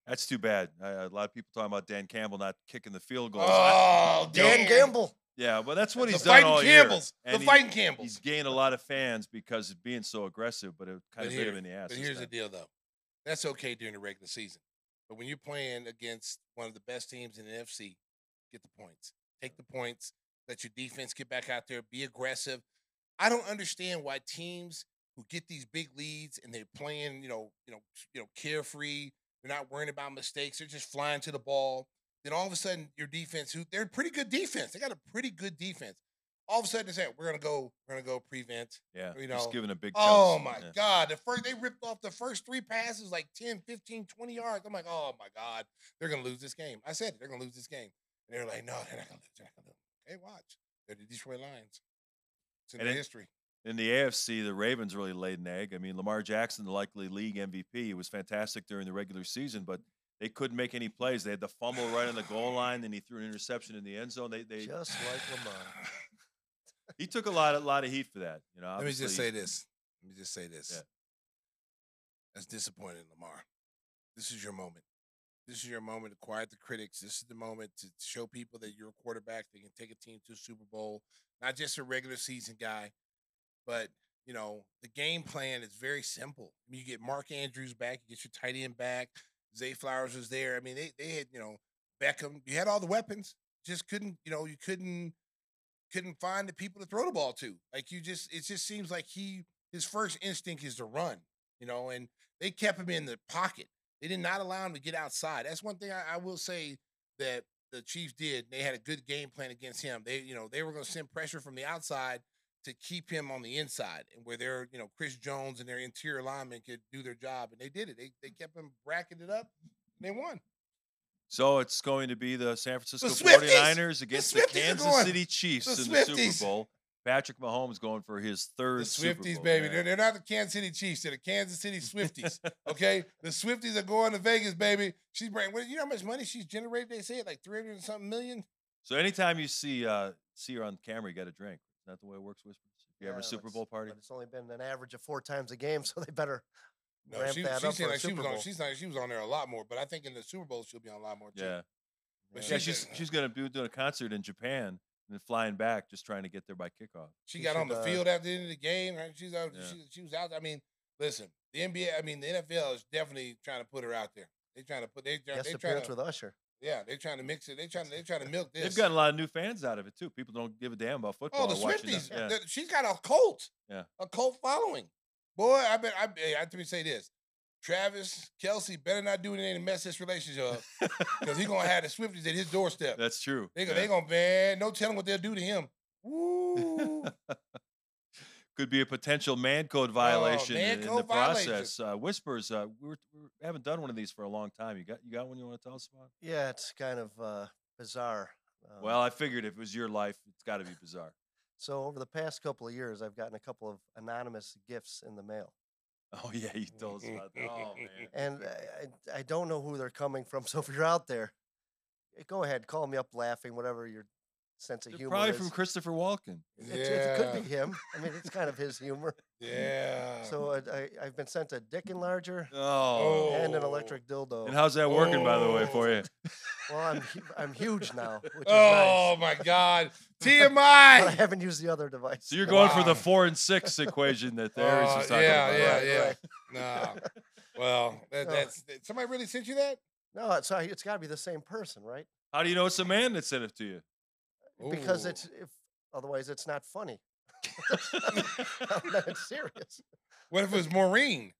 That's too bad. Uh, a lot of people talking about Dan Campbell not kicking the field goal. Oh, Dan, Gamble. Yeah, well, that's what the he's done all Campbells. year. And the fighting Campbells. He's gained a lot of fans because of being so aggressive, but it kind but of here, hit him in the ass. But here's time. the deal, though. That's okay during the regular season, but when you're playing against one of the best teams in the NFC, get the points. Take the points. Let your defense get back out there. Be aggressive. I don't understand why teams who get these big leads and they're playing, you know, you know, you know, carefree they're not worrying about mistakes. They're just flying to the ball. Then all of a sudden, your defense, who they're a pretty good defense. They got a pretty good defense. All of a sudden, they say, "We're gonna go. We're gonna go prevent." Yeah, you know, just giving a big. Oh my yeah. god! The first they ripped off the first three passes like 10, 15, 20 yards. I'm like, oh my god, they're gonna lose this game. I said it. They're gonna lose this game. And they're like, no, they're not gonna lose. They're not gonna lose. Hey, watch. They're the Detroit Lions. It's in and the it, history in the AFC, the Ravens really laid an egg. I mean, Lamar Jackson, the likely league MVP, he was fantastic during the regular season, but they couldn't make any plays. They had the fumble right on the goal line, and he threw an interception in the end zone. They, they just like Lamar. he took a lot, a lot of heat for that. You know. Let me just say this. Let me just say this. Yeah. That's disappointing, Lamar. This is your moment. This is your moment to quiet the critics. This is the moment to show people that you're a quarterback that can take a team to a Super Bowl, not just a regular season guy, but you know the game plan is very simple. I mean, you get Mark Andrews back, you get your tight end back. Zay Flowers was there. I mean, they they had you know Beckham. You had all the weapons, just couldn't you know you couldn't couldn't find the people to throw the ball to. Like you just it just seems like he his first instinct is to run, you know, and they kept him in the pocket. They did not allow him to get outside. That's one thing I, I will say that the Chiefs did. They had a good game plan against him. They, you know, they were going to send pressure from the outside to keep him on the inside, and where their, you know, Chris Jones and their interior linemen could do their job, and they did it. They they kept him bracketed up, and they won. So it's going to be the San Francisco the 49ers against the, the Kansas City Chiefs the in the Super Bowl. Patrick Mahomes going for his third. The Swifties, Bowl, baby. They're, they're, not the Kansas City Chiefs. They're the Kansas City Swifties. okay, the Swifties are going to Vegas, baby. She's bringing. What, You know how much money she's generated? They say it like three hundred and something million. So anytime you see uh, see her on camera, you got a drink. Is that the way it works, Whispers? If you yeah, have a Super Bowl party? it's only been an average of four times a game, so they better no, ramp she, that up for like she was on. She's not. She was on there a lot more, but I think in the Super Bowl she'll be on a lot more too. Yeah. But yeah, she's she's gonna be doing a concert in Japan and then flying back, just trying to get there by kickoff. She, she got should, on the uh, field after the end of the game. Right? She's out. Yeah. She, she was out. I mean, listen, the NBA. I mean, the NFL is definitely trying to put her out there. They trying to put. They trying. They trying to, with Usher. Yeah, they're trying to mix it. They're trying. They're trying to milk this. They've gotten a lot of new fans out of it too. People don't give a damn about oh, football. Oh, the Swifties. Yeah. She's got a cult. Yeah, a cult following. Boy, I bet. I, I have to say this. Travis Kelce better not do anything to mess this relationship up because he's gonna have the Swifties at his doorstep. That's true. They, yeah. they gonna man, no telling what they'll do to him. Woo. Could be a potential man code oh, violation oh, man in, code the process. Uh, Whispers, uh, we, were, we, haven't done one of these for a long time. You got you got one you want to tell us about? Yeah, it's kind of uh, bizarre. Um, well, I figured if it was your life, it's got to be bizarre. So over the past couple of years, I've gotten a couple of anonymous gifts in the mail. Oh yeah, you told us about that. Oh man. And I, I don't know who they're coming from. So if you're out there, eh, go ahead, call me up laughing, whatever your sense of They're humor. Probably is. from Christopher Walken. It, yeah. it, could be him. I mean, it's kind of his humor. Yeah. So I, I, have been sent a dick enlarger oh. and an electric dildo. And how's that working, oh. by the way, for you? Well, I'm I'm huge now. oh nice. my God, TMI! but I haven't used the other device. So you're going wow. for the four and six equation that there is. uh, yeah, about. Yeah, right, yeah, yeah. No. Well, that, that's somebody really sent you that? No, it's it's got to be the same person, right? How do you know it's a man that sent it to you? Because it's if otherwise it's not funny. it's serious. What if it was Maureen?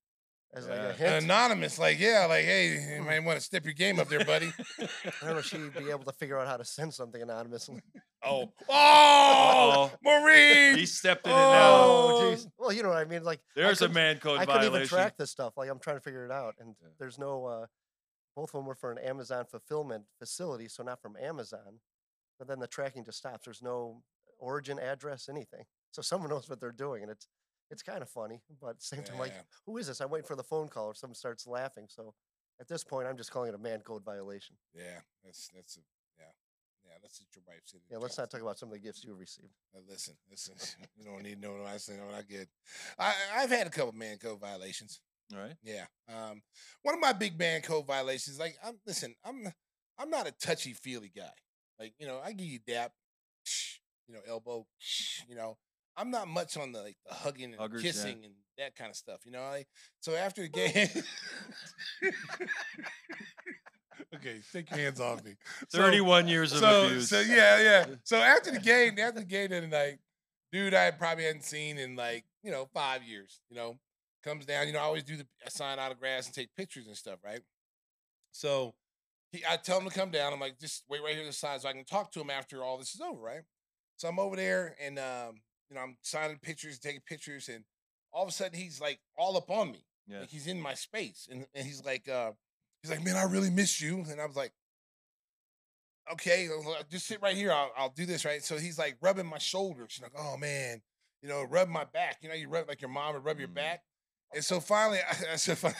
As like a hint. Anonymous, like, yeah, like, hey, you hmm. might want to step your game up there, buddy. I don't know if she'd be able to figure out how to send something anonymously. Oh, oh, Maureen! He stepped in oh, it now. Oh, jeez. Well, you know what I mean. Like, there's a man code I violation. I couldn't even track this stuff. Like, I'm trying to figure it out, and yeah. there's no. uh Both of them were for an Amazon fulfillment facility, so not from Amazon. But then the tracking just stops. There's no origin address, anything. So someone knows what they're doing, and it's it's kind of funny, but at the same time, like, who is this? I'm waiting for the phone call, or someone starts laughing. So at this point, I'm just calling it a man code violation. Yeah, that's that's a yeah. Yeah, that's what your wife said. Yeah, let's not talk about some of the gifts you received. Uh, listen, listen. you don't need to know what I say. What I get. I I've had a couple man code violations. All right. Yeah. Um, one of my big man code violations, like I'm listen, I'm I'm not a touchy feely guy. Like you know, I give you dap, you know, elbow, you know. I'm not much on the like the hugging and Huggers, kissing yeah. and that kind of stuff, you know. Like, so after the oh. game, okay, take your hands off me. Thirty-one so, years of so, abuse. So yeah, yeah. So after the game, after the game the night, dude, I probably hadn't seen in like you know five years. You know, comes down. You know, I always do the I sign autographs and take pictures and stuff, right? So he, I tell him to come down. I'm like, just wait right here to the side so I can talk to him after all this is over, right? So I'm over there and um, you know, I'm signing pictures, taking pictures, and all of a sudden he's like all up on me. Yeah. Like he's in my space. And, and he's like, uh, he's like, man, I really miss you. And I was like, okay, just sit right here. I'll, I'll do this, right? So he's like rubbing my shoulders. like, oh man, you know, rub my back. You know, you rub like your mom would rub mm. your back. And so finally, I, I said,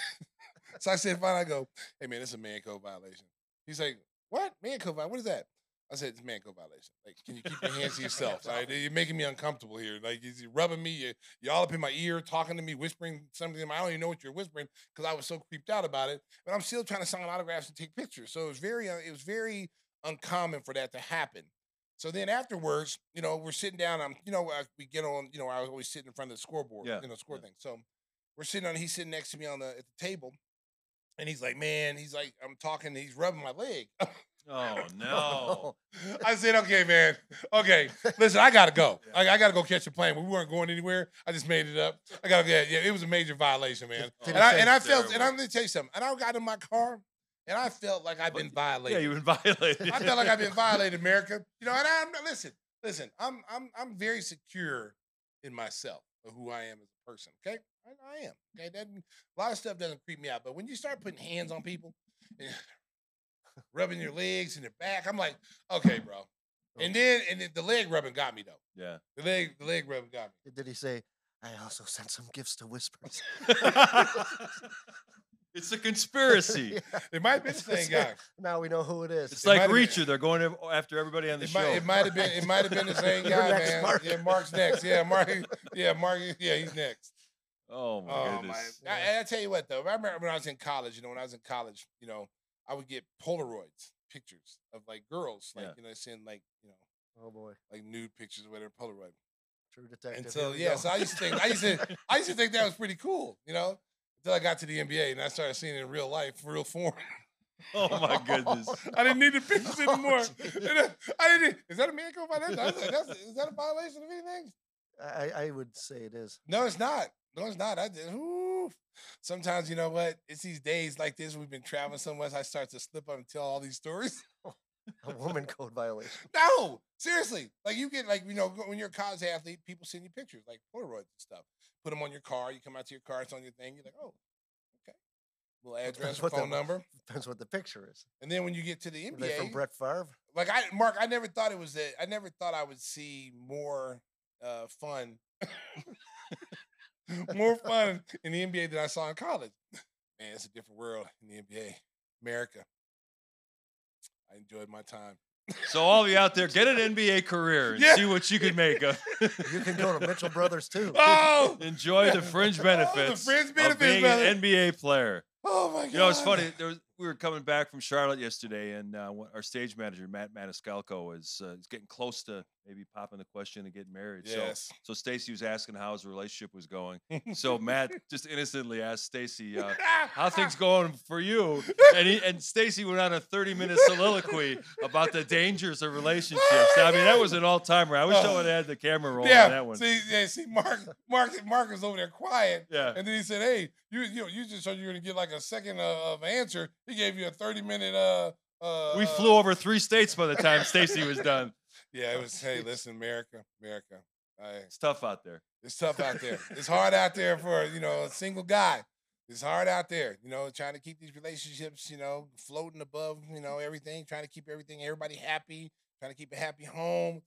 so I said, finally, I go, hey man, this is a man code violation. He's like, what? Man code violation? What is that? I said, it's man code violation. Like, can you keep your hands to yourself? Like, you're making me uncomfortable here. Like, you're rubbing me? You, you all up in my ear, talking to me, whispering something. I don't even know what you're whispering because I was so creeped out about it. But I'm still trying to sign autographs and take pictures. So it was very, uh, it was very uncommon for that to happen. So then afterwards, you know, we're sitting down. I'm, you know, we get on. You know, I was always sitting in front of the scoreboard. Yeah. You know, score yeah. thing. So we're sitting on. He's sitting next to me on the at the table, and he's like, "Man," he's like, "I'm talking." He's rubbing my leg. Oh no! I said, "Okay, man. Okay, listen, I gotta go. I, I, gotta go catch a plane. We weren't going anywhere. I just made it up. I gotta. get. yeah. It was a major violation, man. And I, and I felt. And I'm gonna tell you something. And I got in my car, and I felt like I've been violated. Yeah, you've been violated. I felt like I've been violated, America. You know, and I'm listen, listen. I'm I'm I'm very secure in myself of who I am as person. Okay, I, I am. Okay, that a lot of stuff doesn't creep me out, but when you start putting hands on people. Eh, rubbing your legs and your back. I'm like, okay, bro. And oh. then and then the leg rubbing got me though. Yeah. The leg the leg rubbing got me. Did he say, I also sent some gifts to Whispers? it's a conspiracy. yeah. It might be the same guy. Now we know who it is. It's it like Reacher. Been. They're going after everybody on the it show. Might, it might have been. It might have been the same guy, next, man. Mark. Yeah, Mark's next. Yeah, Mark. Yeah, Mark. Yeah, he's next. Oh my oh, goodness! My, I, I, tell you what, though, I remember when I was in college. You know, when I was in college, you know, I would get Polaroids pictures of like girls, like yeah. you know, seeing like you know, oh boy, like nude pictures or whatever, Polaroid. True detective. And so yeah, go. so I used to think I used to I used to think that was pretty cool, you know, until I got to the NBA and I started seeing it in real life, real form. Oh my goodness! I didn't need the pictures oh, anymore. I didn't. Is that a man code violation? That's, is that a violation of anything? I, I would say it is. No, it's not. No, it's not. I did. Sometimes you know what? It's these days like this. We've been traveling so much. I start to slip up and tell all these stories. Oh. a woman code violation. No, seriously. Like you get like you know when you're a college athlete, people send you pictures like Polaroids and stuff. Put them on your car. You come out to your car. It's on your thing. You're like, oh, okay. Little address, phone the, number. Depends what the picture is. And then when you get to the NBA, from Brett Favre. Like I, Mark, I never thought it was that. I never thought I would see more uh, fun more fun in the NBA than I saw in college. Man, it's a different world in the NBA. America. I enjoyed my time. So all of you out there, get an NBA career and yeah. see what you can make of. you can go to Mitchell Brothers too. Oh, enjoy the fringe benefits, oh, the fringe benefits of being brother. an NBA player. Oh my god! You know, it's funny. There was we were coming back from Charlotte yesterday, and uh, our stage manager Matt Maniscalco is uh, getting close to maybe popping the question of getting married. Yes. So, so Stacy was asking how his relationship was going. so Matt just innocently asked Stacy, uh, "How things going for you?" And he and Stacy went on a thirty-minute soliloquy about the dangers of relationships. I mean, that was an all-timer. I wish uh, someone had the camera rolling yeah, on that one. See, yeah, see, Mark, Mark, Mark was over there quiet. Yeah. And then he said, "Hey, you, you, know, you just so you're gonna get like a second uh, of answer." He gave you a 30 minute uh uh We flew over three states by the time Stacy was done. Yeah, it was hey, listen, America, America. it's tough out there. It's tough out there. it's hard out there for, you know, a single guy. It's hard out there, you know, trying to keep these relationships, you know, floating above, you know, everything, trying to keep everything, everybody happy, trying to keep a happy home.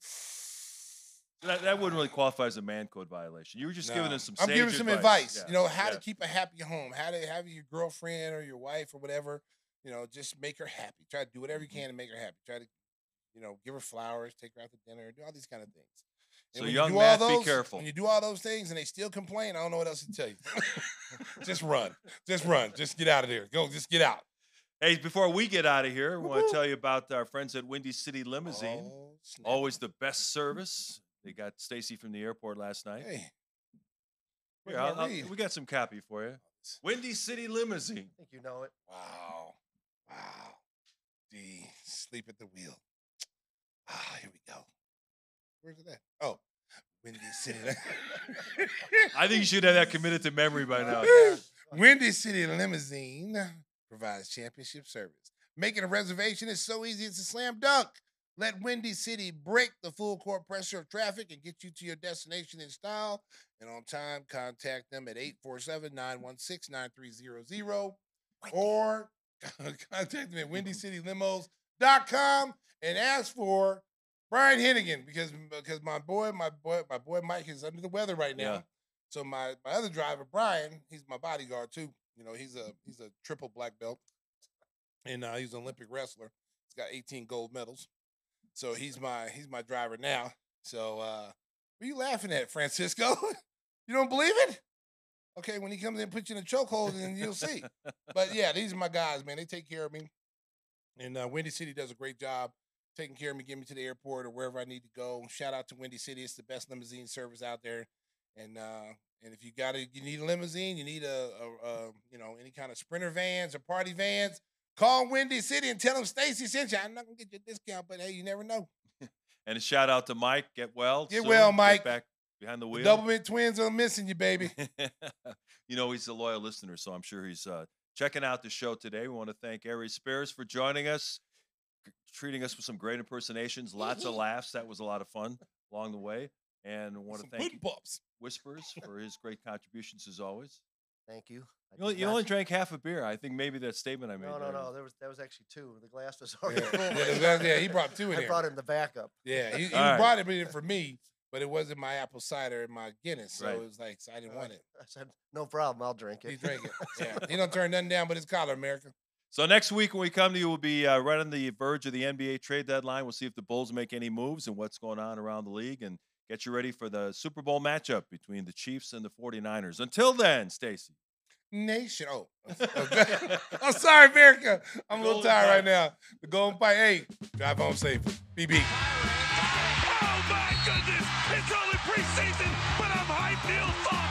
That, that wouldn't really qualify as a man code violation. You were just no. giving us some. I'm giving some advice. Yeah. You know how yeah. to keep a happy home, how to have your girlfriend or your wife or whatever. You know, just make her happy. Try to do whatever you mm-hmm. can to make her happy. Try to, you know, give her flowers, take her out to dinner, do all these kind of things. And so young man, those, be careful. When you do all those things and they still complain, I don't know what else to tell you. just run. Just run. Just get out of there. Go. Just get out. Hey, before we get out of here, I want to tell you about our friends at Windy City Limousine. Oh, Always the best service they got Stacy from the airport last night. Hey. Here, I'll, I'll, we got some copy for you. Oh, Windy City Limousine. I think you know it. Wow. Wow. D, sleep at the wheel. Ah, here we go. Where's it at? Oh, Windy City. I think you should have that committed to memory by now. Windy City Limousine provides championship service. Making a reservation is so easy, it's a slam dunk. Let Windy City break the full court pressure of traffic and get you to your destination in style and on time. Contact them at 847 916 9300 or contact them at WindyCityLimos.com and ask for Brian Hennigan because because my boy, my boy, my boy Mike is under the weather right now. Yeah. So my my other driver, Brian, he's my bodyguard too. You know, he's a he's a triple black belt. And uh, he's an Olympic wrestler. He's got 18 gold medals. so he's my he's my driver now. So uh, what are you laughing at, Francisco? you don't believe it? Okay, when he comes in, put you in a chokehold, and you'll see. but yeah, these are my guys, man. They take care of me, and uh, Windy City does a great job taking care of me, getting me to the airport or wherever I need to go. Shout out to Windy City; it's the best limousine service out there. And uh, and if you got a, you need a limousine, you need a, a, a, you know any kind of sprinter vans or party vans, call Windy City and tell them Stacy sent you. I'm not gonna get you a discount, but hey, you never know. and a shout out to Mike. Get well. Get soon. well, Mike. Get back behind the wheel. The Doublemint twins are missing you, baby. you know he's a loyal listener, so I'm sure he's uh, checking out the show today. We want to thank Aries Spears for joining us, treating us with some great impersonations, lots of laughs. That was a lot of fun along the way. And I want to thank you, Whispers for his great contributions as always. Thank you. You only, you only, drank half a beer. I think maybe that statement I made. No, no, there. no. There was that was actually two. The glass was already yeah. full. Yeah, yeah, he brought two in I here. brought in the backup. Yeah, he, he right. brought it in for me, but it wasn't my apple cider and my Guinness, so right. it was like so I didn't uh, want it. I said, no problem. I'll drink it. He drank it. Yeah, he don't turn nothing down but his collar, America. So next week when we come to you, we'll be uh, right on the verge of the NBA trade deadline. We'll see if the Bulls make any moves and what's going on around the league and get you ready for the Super Bowl matchup between the Chiefs and the 49ers. Until then, Stacy. Nation. Oh, I'm sorry, America. I'm a little tired right now. The Golden Fight. Hey, drive home safe. BB. Oh, my goodness. It's only preseason, but I'm hyped, Neil Jim